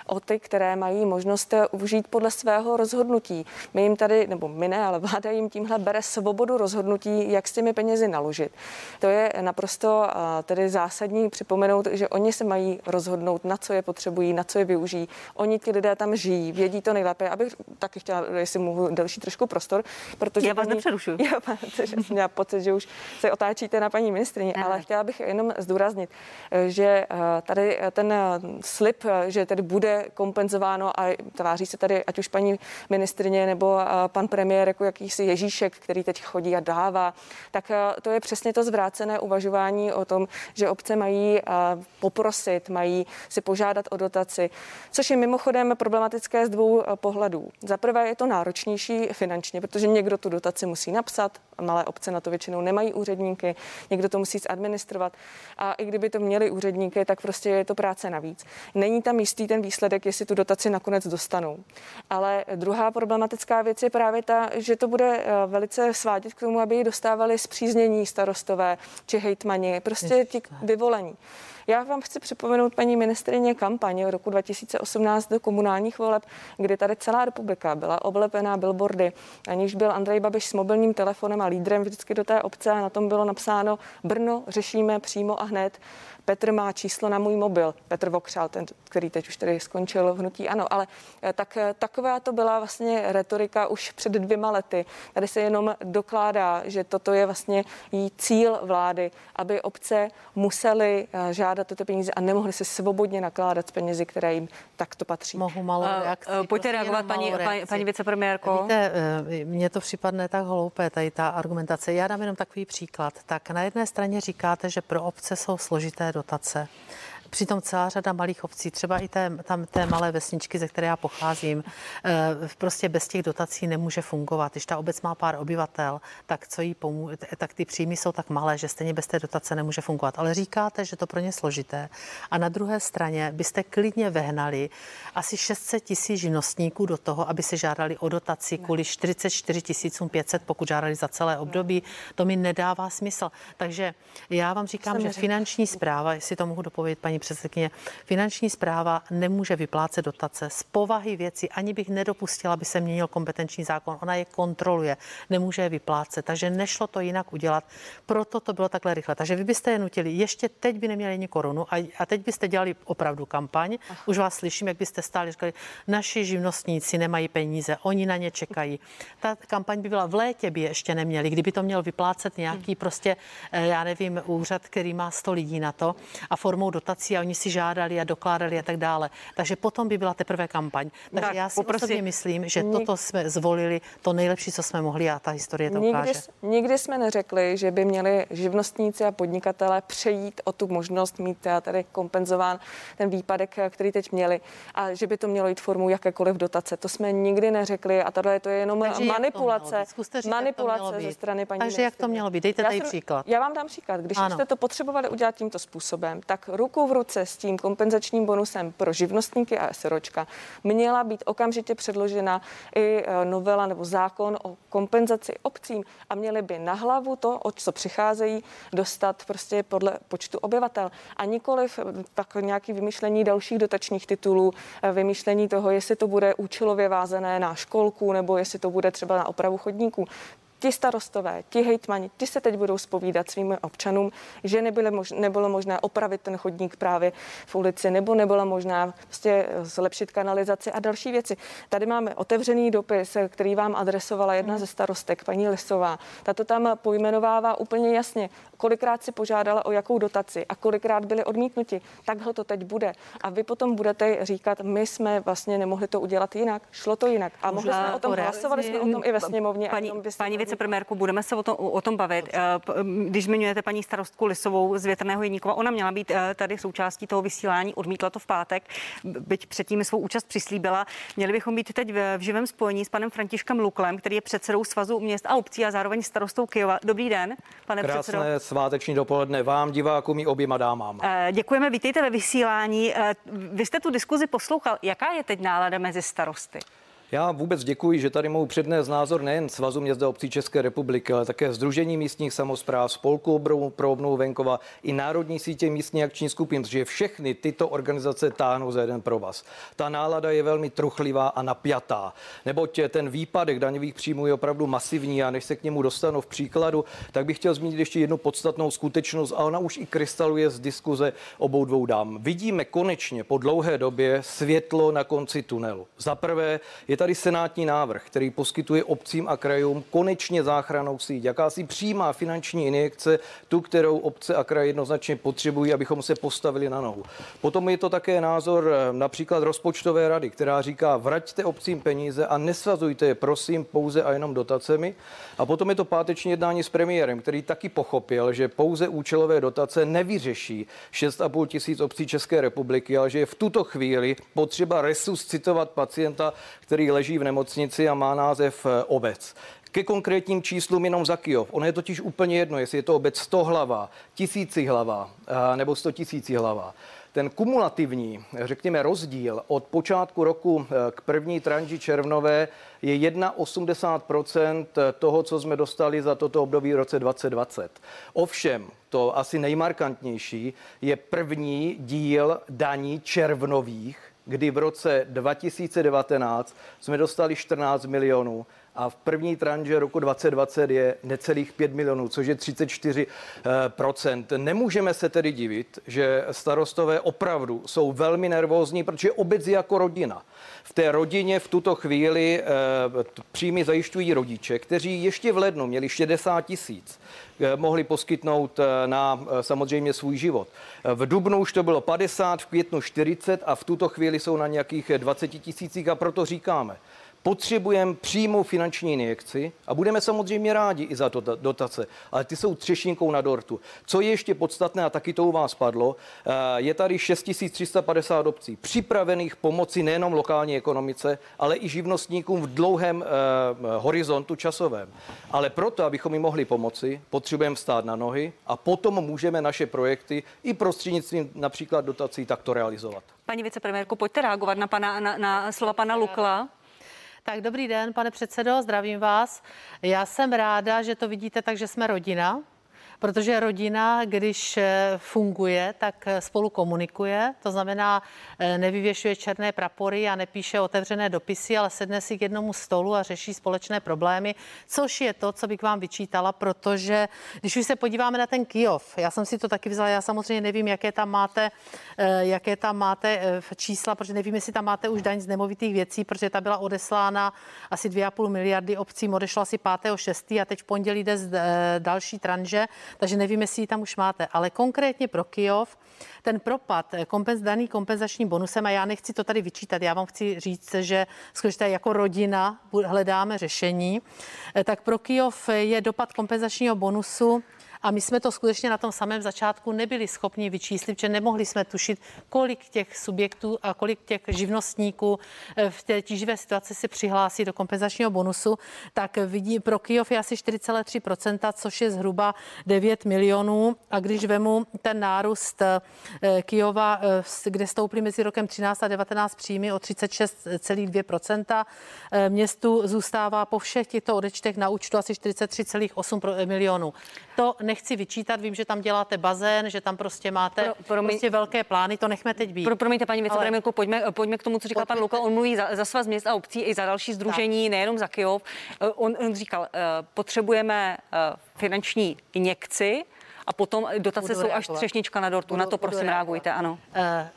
o ty, které mají možnost užít podle svého rozhodnutí. My jim tady, nebo my ne, ale vláda jim tímhle bere svobodu rozhodnutí, jak s těmi penězi naložit. To je naprosto tedy zásadní připomenout, že oni se mají rozhodnout, na co je potřebují, na co je využijí. Oni ti lidé tam žijí, vědí to nejlépe. Abych taky chtěla, jestli mohu delší trošku prostor, protože... Já vás oni, nepřerušuju. Já, protože jsem měla pocit, že už se otáčíte na paní ministrině, ale chtěla bych jenom zdůraznit, že tady ten slib, že tedy bude kompenzováno a tváří se tady ať už paní ministrině nebo pan premiér jako jakýsi Ježíšek, který teď chodí a dává, tak to je přesně to zvrácené uvažování o tom, že obce mají poprosit, mají si požádat o dotaci, což je mimochodem problematické z dvou pohledů. Za prvé je to náročnější finančně, protože někdo tu dotaci musí napsat, malé obce na to většinou nemají úředníky, někdo to musí administrovat a i kdyby to měli úředníky, tak prostě je to práce navíc. Není tam jistý ten výsledek výsledek, jestli tu dotaci nakonec dostanou. Ale druhá problematická věc je právě ta, že to bude eh, velice svádět k tomu, aby ji dostávali zpříznění starostové či hejtmani, prostě ti vyvolení. Já vám chci připomenout, paní ministrině, kampaň roku 2018 do komunálních voleb, kdy tady celá republika byla oblepená billboardy, aniž byl Andrej Babiš s mobilním telefonem a lídrem vždycky do té obce a na tom bylo napsáno Brno řešíme přímo a hned. Petr má číslo na můj mobil, Petr Vokřál, ten, který teď už tady skončil v hnutí, ano, ale eh, tak eh, taková to byla vlastně retorika už před dvěma lety. Tady se jenom dokládá, že toto je vlastně jí cíl vlády, aby obce musely eh, žádat tyto peníze a nemohly se svobodně nakládat s penězi, které jim takto patří. Mohu malou reakci. Pojďte prostě reagovat, paní, paní, paní vicepremiérko. Víte, mně to připadne tak hloupé, tady ta argumentace. Já dám jenom takový příklad. Tak na jedné straně říkáte, že pro obce jsou složité dotace. Přitom celá řada malých obcí, třeba i té, tam té malé vesničky, ze které já pocházím, eh, prostě bez těch dotací nemůže fungovat. Když ta obec má pár obyvatel, tak co jí pomůže, tak ty příjmy jsou tak malé, že stejně bez té dotace nemůže fungovat. Ale říkáte, že to pro ně složité. A na druhé straně byste klidně vehnali asi 600 tisíc živnostníků do toho, aby se žádali o dotaci kvůli 44 500, pokud žádali za celé období. To mi nedává smysl. Takže já vám říkám, že finanční zpráva, jestli to mohu dopovědět, paní předsedkyně, finanční zpráva nemůže vyplácet dotace z povahy věci, ani bych nedopustila, aby se měnil kompetenční zákon. Ona je kontroluje, nemůže je vyplácet, takže nešlo to jinak udělat. Proto to bylo takhle rychle. Takže vy byste je nutili, ještě teď by neměli ani korunu a, a teď byste dělali opravdu kampaň. Už vás slyším, jak byste stáli, říkali, naši živnostníci nemají peníze, oni na ně čekají. Ta kampaň by byla v létě, by je ještě neměli, kdyby to měl vyplácet nějaký prostě, eh, já nevím, úřad, který má 100 lidí na to a formou dotací a oni si žádali a dokládali a tak dále. Takže potom by byla teprve kampaň. Takže tak, já si poprosím. osobně myslím, že Nik... toto jsme zvolili to nejlepší, co jsme mohli a ta historie to nikdy, ukáže. Nikdy jsme neřekli, že by měli živnostníci a podnikatele přejít o tu možnost mít eh, tady kompenzován ten výpadek, eh, který teď měli a že by to mělo jít formou jakékoliv dotace. To jsme nikdy neřekli a tohle to je jenom Takže manipulace, říct, manipulace ze strany paní Takže jak to mělo být? Dejte tady příklad. Já vám dám příklad. Když ano. jste to potřebovali udělat tímto způsobem, tak ruku v ruce ruce s tím kompenzačním bonusem pro živnostníky a SROčka měla být okamžitě předložena i e, novela nebo zákon o kompenzaci obcím a měli by na hlavu to, o co přicházejí, dostat prostě podle počtu obyvatel a nikoliv e, tak nějaký vymýšlení dalších dotačních titulů, e, vymýšlení toho, jestli to bude účelově vázené na školku nebo jestli to bude třeba na opravu chodníků ti starostové, ti hejtmani, ti se teď budou spovídat svým občanům, že nebylo, mož, nebylo možné opravit ten chodník právě v ulici, nebo nebylo možná prostě zlepšit kanalizaci a další věci. Tady máme otevřený dopis, který vám adresovala jedna ze starostek, paní Lisová. Tato tam pojmenovává úplně jasně, kolikrát si požádala o jakou dotaci a kolikrát byli odmítnuti. Takhle to teď bude. A vy potom budete říkat, my jsme vlastně nemohli to udělat jinak, šlo to jinak. A mohli jsme o tom, hlasovali jsme o tom i ve sněmovně. Paní, paní vicepremiérku, budeme se o tom, o tom bavit. Eh, když zmiňujete paní starostku Lisovou z Větrného Jedníkova, ona měla být eh, tady součástí toho vysílání, odmítla to v pátek, byť předtím svou účast přislíbila. Měli bychom být teď v, v živém spojení s panem Františkem Luklem, který je předsedou Svazu měst a obcí a zároveň starostou Kyjova. Dobrý den, pane Krásné předsedo. Sváteční dopoledne vám, divákům i oběma dámám. Eh, děkujeme, vítejte ve vysílání. Vy jste tu diskuzi poslouchal. Jaká je teď nálada mezi starosty? Já vůbec děkuji, že tady mohu přednést názor nejen Svazu měst a obcí České republiky, ale také Združení místních samozpráv, Spolku pro obnovu venkova i Národní sítě místní akční skupin, protože všechny tyto organizace táhnou za jeden pro vás. Ta nálada je velmi truchlivá a napjatá, neboť ten výpadek daňových příjmů je opravdu masivní a než se k němu dostanu v příkladu, tak bych chtěl zmínit ještě jednu podstatnou skutečnost a ona už i krystaluje z diskuze obou dvou dám. Vidíme konečně po dlouhé době světlo na konci tunelu. Za prvé je tady senátní návrh, který poskytuje obcím a krajům konečně záchranou síť, jakási přímá finanční injekce, tu, kterou obce a kraje jednoznačně potřebují, abychom se postavili na nohu. Potom je to také názor eh, například rozpočtové rady, která říká, vraťte obcím peníze a nesvazujte je, prosím, pouze a jenom dotacemi. A potom je to páteční jednání s premiérem, který taky pochopil, že pouze účelové dotace nevyřeší 6,5 tisíc obcí České republiky, ale že je v tuto chvíli potřeba resuscitovat pacienta, který leží v nemocnici a má název eh, obec. Ke konkrétním číslům jenom za Kijov. Ono je totiž úplně jedno, jestli je to obec 100 hlava, tisíci hlava eh, nebo 100 tisíci hlava. Ten kumulativní, řekněme, rozdíl od počátku roku eh, k první tranži červnové je 1,80% toho, co jsme dostali za toto období v roce 2020. Ovšem, to asi nejmarkantnější je první díl daní červnových, kdy v roce 2019 jsme dostali 14 milionů a v první tranže roku 2020 je necelých 5 milionů, což je 34% Nemůžeme se tedy divit, že starostové opravdu jsou velmi nervózní, protože obec je jako rodina. V té rodině v tuto chvíli eh, příjmy zajišťují rodiče, kteří ještě v lednu měli 60 tisíc, eh, mohli poskytnout eh, na samozřejmě svůj život. V dubnu už to bylo 50, v květnu 40 a v tuto chvíli jsou na nějakých 20 tisících a proto říkáme, potřebujeme přímou finanční injekci a budeme samozřejmě rádi i za to dotace, ale ty jsou třešinkou na dortu. Co je ještě podstatné, a taky to u vás padlo, eh, je tady 6350 obcí připravených pomoci nejenom lokální ekonomice, ale i živnostníkům v dlouhém eh, horizontu časovém. Ale proto, abychom jim mohli pomoci, potřebujeme stát na nohy a potom můžeme naše projekty i prostřednictvím například dotací takto realizovat. Paní vicepremiérko, pojďte reagovat na, pana, na, na slova pana Lukla. Tak dobrý den, pane předsedo, zdravím vás. Já jsem ráda, že to vidíte tak, že jsme rodina, protože rodina, když eh, funguje, tak eh, spolu komunikuje, to znamená, eh, nevyvěšuje černé prapory a nepíše otevřené dopisy, ale sedne si k jednomu stolu a řeší společné problémy, což je to, co bych vám vyčítala, protože když už se podíváme na ten Kijov, já jsem si to taky vzala, já samozřejmě nevím, jaké tam máte, jaké tam máte čísla, protože nevím, jestli tam máte už daň z nemovitých věcí, protože ta byla odeslána asi 2,5 miliardy obcím, odešla asi 5. 6. a teď v pondělí jde z další tranže takže nevím, jestli ji tam už máte. Ale konkrétně pro Kijov, ten propad eh, kompenz, daný kompenzačním bonusem, a já nechci to tady vyčítat, já vám chci říct, že skutečně jako rodina hledáme řešení, eh, tak pro Kijov je dopad kompenzačního bonusu a my jsme to skutečně na tom samém začátku nebyli schopni vyčíslit, že nemohli jsme tušit, kolik těch subjektů a kolik těch živnostníků eh, v té tíživé situaci se přihlásí do kompenzačního bonusu. Tak vidí, pro Kijov je asi 4,3%, což je zhruba 9 milionů. A když vemu ten nárůst eh, Kijova, eh, kde stouply mezi rokem 13 a 19 příjmy o 36,2%, městu zůstává po všech těchto odečtech na účtu asi 43,8 milionů. To nechci vyčítat, vím, že tam děláte bazén, že tam prostě máte pro, pro prostě velké plány, to nechme teď být. Pro, promiňte, paní vicepremiérko, Ale... pojďme, pojďme k tomu, co říkal pan Luka. On mluví za, za svaz měst a obcí i za další združení, tak. nejenom za Kyjov. Eh, on, on říkal, eh, potřebujeme eh, finanční injekci, a potom dotace Budu jsou reagovat. až třešnička na dortu. Budu, na to prosím reagujte, ano.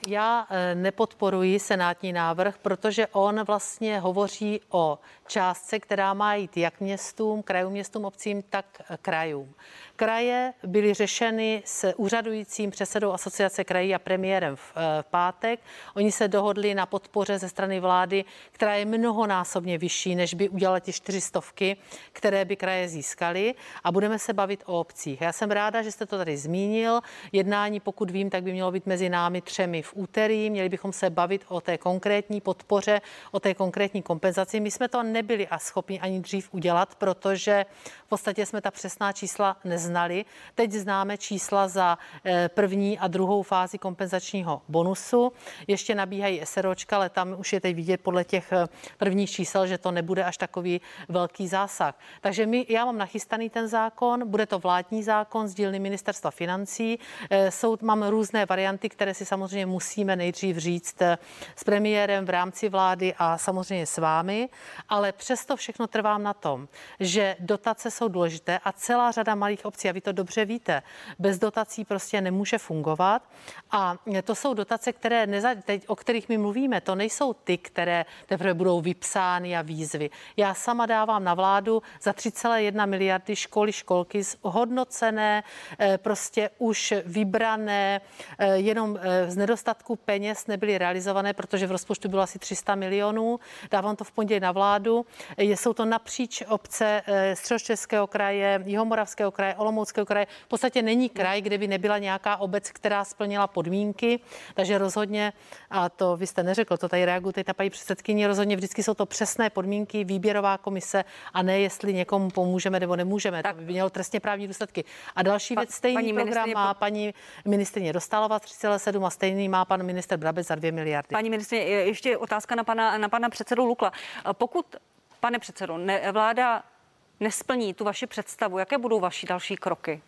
Já nepodporuji senátní návrh, protože on vlastně hovoří o částce, která má jít jak městům, krajům, městům, obcím, tak krajům. Kraje byly řešeny s úřadujícím předsedou asociace krají a premiérem v, eh, v pátek. Oni se dohodli na podpoře ze strany vlády, která je mnohonásobně vyšší, než by udělala ty čtyřistovky, které by kraje získaly. A budeme se bavit o obcích. Já jsem ráda, že jste to tady zmínil. Jednání, pokud vím, tak by mělo být mezi námi třemi v úterý. Měli bychom se bavit o té konkrétní podpoře, o té konkrétní kompenzaci. My jsme to nebyli a schopni ani dřív udělat, protože v podstatě jsme ta přesná čísla neznali. Teď známe čísla za eh, první a druhou fázi kompenzačního bonusu. Ještě nabíhají SROčka, ale tam už je teď vidět podle těch eh, prvních čísel, že to nebude až takový velký zásah. Takže my, já mám nachystaný ten zákon, bude to vládní zákon z dílny ministerstva financí. Eh, jsou, mám různé varianty, které si samozřejmě musíme nejdřív říct s premiérem v rámci vlády a samozřejmě s vámi, ale přesto všechno trvám na tom, že dotace jsou důležité a celá řada malých obcí, a vy to dobře víte, bez dotací prostě nemůže fungovat. A to jsou dotace, které neza, teď, o kterých my mluvíme, to nejsou ty, které teprve budou vypsány a výzvy. Já sama dávám na vládu za 3,1 miliardy školy, školky hodnocené, eh, prostě už vybrané, eh, jenom eh, z nedostatku peněz nebyly realizované, protože v rozpočtu bylo asi 300 milionů. Dávám to v pondělí na vládu. Jsou to napříč obce Středočeského kraje, Jihomoravského kraje, Olomouckého kraje. V podstatě není kraj, kde by nebyla nějaká obec, která splnila podmínky, takže rozhodně, a to vy jste neřekl, to tady reagujete ta paní předsedkyně, rozhodně vždycky jsou to přesné podmínky, výběrová komise a ne jestli někomu pomůžeme nebo nemůžeme. Tak. To by mělo trestně právní důsledky. A další pa, věc, stejný paní program má paní ministrině Dostálova 3,7 a stejný má pan minister Brabec za 2 miliardy. Paní ministrině, ještě otázka na pana, na pana předsedu Lukla. Pokud, pane předsedo, ne, vláda nesplní tu vaši představu, jaké budou vaši další kroky?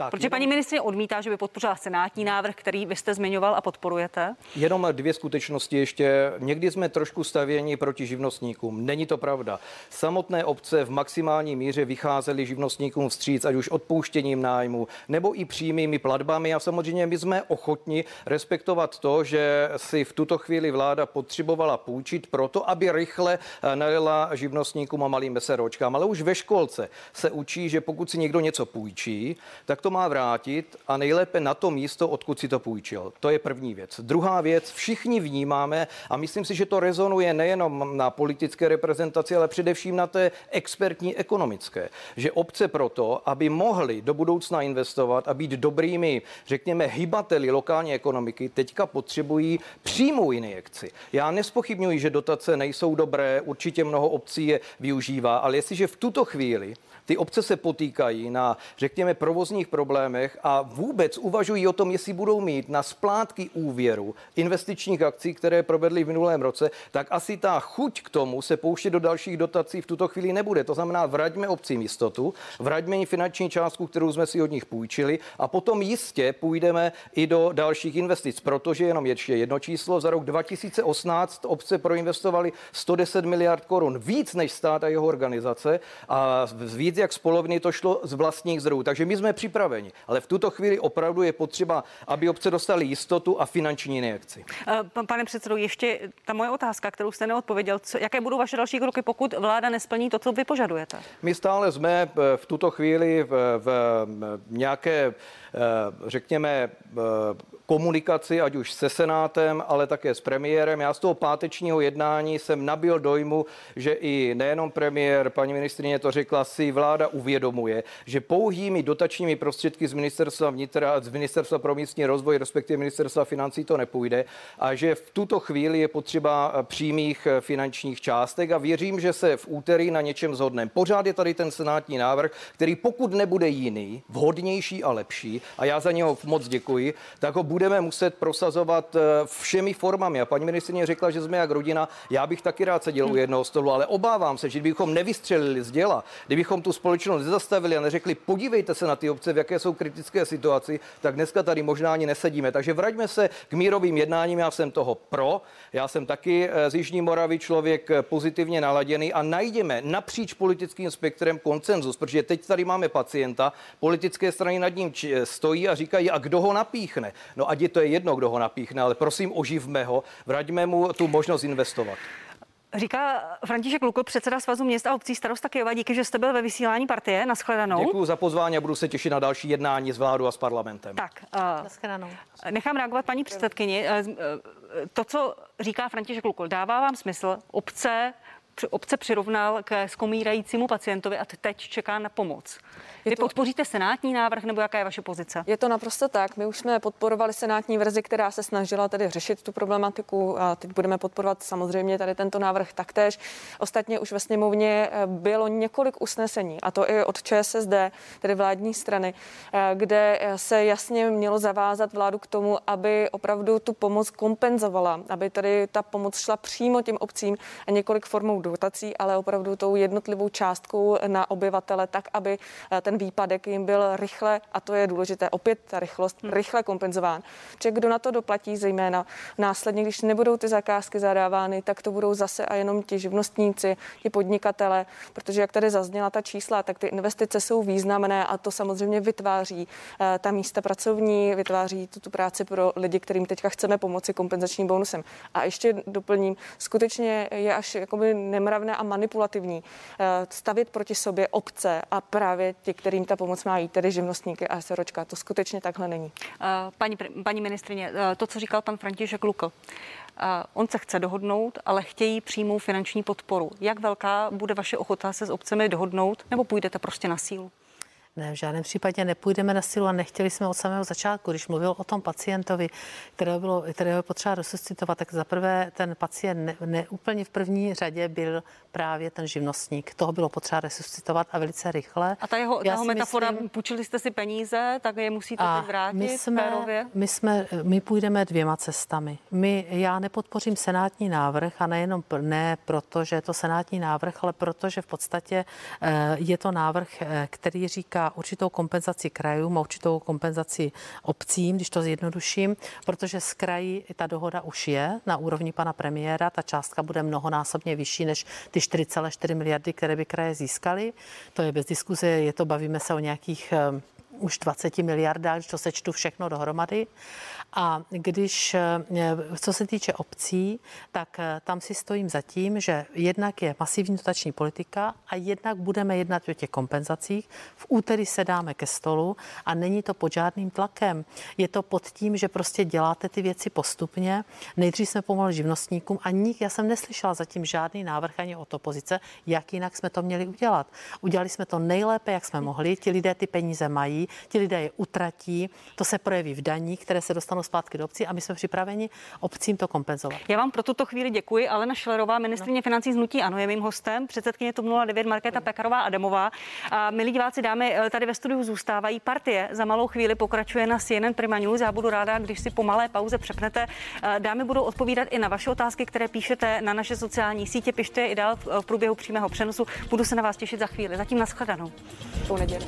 Tak, Protože jenom... paní ministrině odmítá, že by podpořila senátní návrh, který vy jste zmiňoval a podporujete. Jenom dvě skutečnosti ještě. Někdy jsme trošku stavěni proti živnostníkům. Není to pravda. Samotné obce v maximální míře vycházely živnostníkům vstříc, ať už odpouštěním nájmu nebo i přímými platbami. A samozřejmě my jsme ochotni respektovat to, že si v tuto chvíli vláda potřebovala půjčit proto, aby rychle eh, nalila živnostníkům a malým meseročkám. Ale už ve školce se učí, že pokud si někdo něco půjčí, tak to má vrátit a nejlépe na to místo, odkud si to půjčil. To je první věc. Druhá věc, všichni vnímáme a myslím si, že to rezonuje nejenom na politické reprezentaci, ale především na té expertní ekonomické, že obce proto, aby mohly do budoucna investovat a být dobrými, řekněme, hybateli lokální ekonomiky, teďka potřebují přímou injekci. Já nespochybňuji, že dotace nejsou dobré, určitě mnoho obcí je využívá, ale jestliže v tuto chvíli ty obce se potýkají na, řekněme, provozních problémech a vůbec uvažují o tom, jestli budou mít na splátky úvěru investičních akcí, které provedly v minulém roce, tak asi ta chuť k tomu se pouštět do dalších dotací v tuto chvíli nebude. To znamená, vraťme obcím jistotu, vraťme jim finanční částku, kterou jsme si od nich půjčili a potom jistě půjdeme i do dalších investic, protože jenom ještě jedno číslo, za rok 2018 obce proinvestovaly 110 miliard korun, víc než stát a jeho organizace a víc jak z poloviny to šlo z vlastních zdrojů. Takže my jsme připraveni, ale v tuto chvíli opravdu je potřeba, aby obce dostaly jistotu a finanční injekci. Eh, pane předsedo, ještě ta moje otázka, kterou jste neodpověděl. Co, jaké budou vaše další kroky, pokud vláda nesplní to, co vy požadujete? My stále jsme eh, v tuto chvíli v, v nějaké, eh, řekněme, komunikaci, ať už se Senátem, ale také s premiérem. Já z toho pátečního jednání jsem nabil dojmu, že i nejenom premiér, paní ministrině to řekla, si vláda uvědomuje, že pouhými dotačními prostředky z ministerstva vnitra, z ministerstva pro místní rozvoj, respektive ministerstva financí to nepůjde a že v tuto chvíli je potřeba přímých finančních částek a věřím, že se v úterý na něčem zhodneme. Pořád je tady ten senátní návrh, který pokud nebude jiný, vhodnější a lepší, a já za něho moc děkuji, tak ho bude budeme muset prosazovat eh, všemi formami. A paní ministrině řekla, že jsme jak rodina. Já bych taky rád seděl u jednoho stolu, ale obávám se, že kdybychom nevystřelili z děla, kdybychom tu společnost nezastavili a neřekli, podívejte se na ty obce, v jaké jsou kritické situaci, tak dneska tady možná ani nesedíme. Takže vraťme se k mírovým jednáním. Já jsem toho pro. Já jsem taky eh, z Jižní Moravy člověk eh, pozitivně naladěný a najdeme napříč politickým spektrem koncenzus, protože teď tady máme pacienta, politické strany nad ním stojí a říkají, a kdo ho napíchne. No ať je to jedno, kdo ho napíchne, ale prosím oživme ho, vraťme mu tu možnost investovat. Říká František Lukl, předseda Svazu měst a obcí starosta Kyjova. Díky, že jste byl ve vysílání partie. Naschledanou. Děkuji za pozvání a budu se těšit na další jednání s vládou a s parlamentem. Tak, uh, nechám reagovat paní předsedkyni. Uh, to, co říká František Lukl, dává vám smysl. Obce obce přirovnal k skomírajícímu pacientovi a teď čeká na pomoc. Vy to... podpoříte senátní návrh nebo jaká je vaše pozice? Je to naprosto tak. My už jsme podporovali senátní verzi, která se snažila tedy řešit tu problematiku a teď budeme podporovat samozřejmě tady tento návrh taktéž. Ostatně už ve sněmovně eh, bylo několik usnesení, a to i od ČSSD, tedy vládní strany, eh, kde eh, se jasně mělo zavázat vládu k tomu, aby opravdu tu pomoc kompenzovala, aby tady ta pomoc šla přímo těm obcím a několik formou dotací, ale opravdu tou jednotlivou částkou na obyvatele, tak, aby ten ten výpadek jim byl rychle, a to je důležité, opět ta rychlost, hmm. rychle kompenzován. Čiže kdo na to doplatí, zejména následně, když nebudou ty zakázky zadávány, tak to budou zase a jenom ti živnostníci, ti podnikatele, protože jak tady zazněla ta čísla, tak ty investice jsou významné a to samozřejmě vytváří uh, ta místa pracovní, vytváří tu, tu práci pro lidi, kterým teďka chceme pomoci kompenzačním bonusem. A ještě doplním, skutečně je až jakoby nemravné a manipulativní uh, stavit proti sobě obce a právě ti, kterým ta pomoc má jít, tedy živnostníky a seročka. To skutečně takhle není. Paní, paní ministrině, to, co říkal pan František Lukl, On se chce dohodnout, ale chtějí přímou finanční podporu. Jak velká bude vaše ochota se s obcemi dohodnout, nebo půjdete prostě na sílu? Ne, v žádném případě nepůjdeme na silu a nechtěli jsme od samého začátku, když mluvil o tom pacientovi, kterého, bylo, kterého je potřeba resuscitovat, tak zaprvé ten pacient ne, ne úplně v první řadě byl právě ten živnostník. Toho bylo potřeba resuscitovat a velice rychle. A ta jeho, jeho metafora, myslím, půjčili jste si peníze, tak je musíte teď vrátit my jsme, my jsme, my půjdeme dvěma cestami. My, já nepodpořím senátní návrh a nejenom ne proto, že je to senátní návrh, ale proto, že v podstatě eh, je to návrh, eh, který říká, týká určitou kompenzaci krajům a určitou kompenzaci obcím, když to zjednoduším, protože z krají ta dohoda už je na úrovni pana premiéra, ta částka bude mnohonásobně vyšší než ty 4,4 miliardy, které by kraje získaly. To je bez diskuze, je to, bavíme se o nějakých eh, už 20 miliardách, když to sečtu všechno dohromady. A když, eh, co se týče obcí, tak eh, tam si stojím za tím, že jednak je masivní dotační politika a jednak budeme jednat o těch kompenzacích. V úterý se dáme ke stolu a není to pod žádným tlakem. Je to pod tím, že prostě děláte ty věci postupně. Nejdřív jsme pomohli živnostníkům a nik, já jsem neslyšela zatím žádný návrh ani od opozice, jak jinak jsme to měli udělat. Udělali jsme to nejlépe, jak jsme mohli. Ti lidé ty peníze mají, ti lidé je utratí, to se projeví v daních, které se dostanou zpátky do obcí a my jsme připraveni obcím to kompenzovat. Já vám pro tuto chvíli děkuji. Alena Šlerová, ministrině no. financí znutí Ano, je mým hostem, předsedkyně TOP 09 Markéta Pekarová Adamová. A milí diváci, dámy, eh, tady ve studiu zůstávají partie. Za malou chvíli pokračuje na CNN Prima News. Já budu ráda, když si po malé pauze přepnete. Eh, dámy budou odpovídat i na vaše otázky, které píšete na naše sociální sítě. Pište je i dál v průběhu přímého přenosu. Budu se na vás těšit za chvíli. Zatím nashledanou. Po neděli.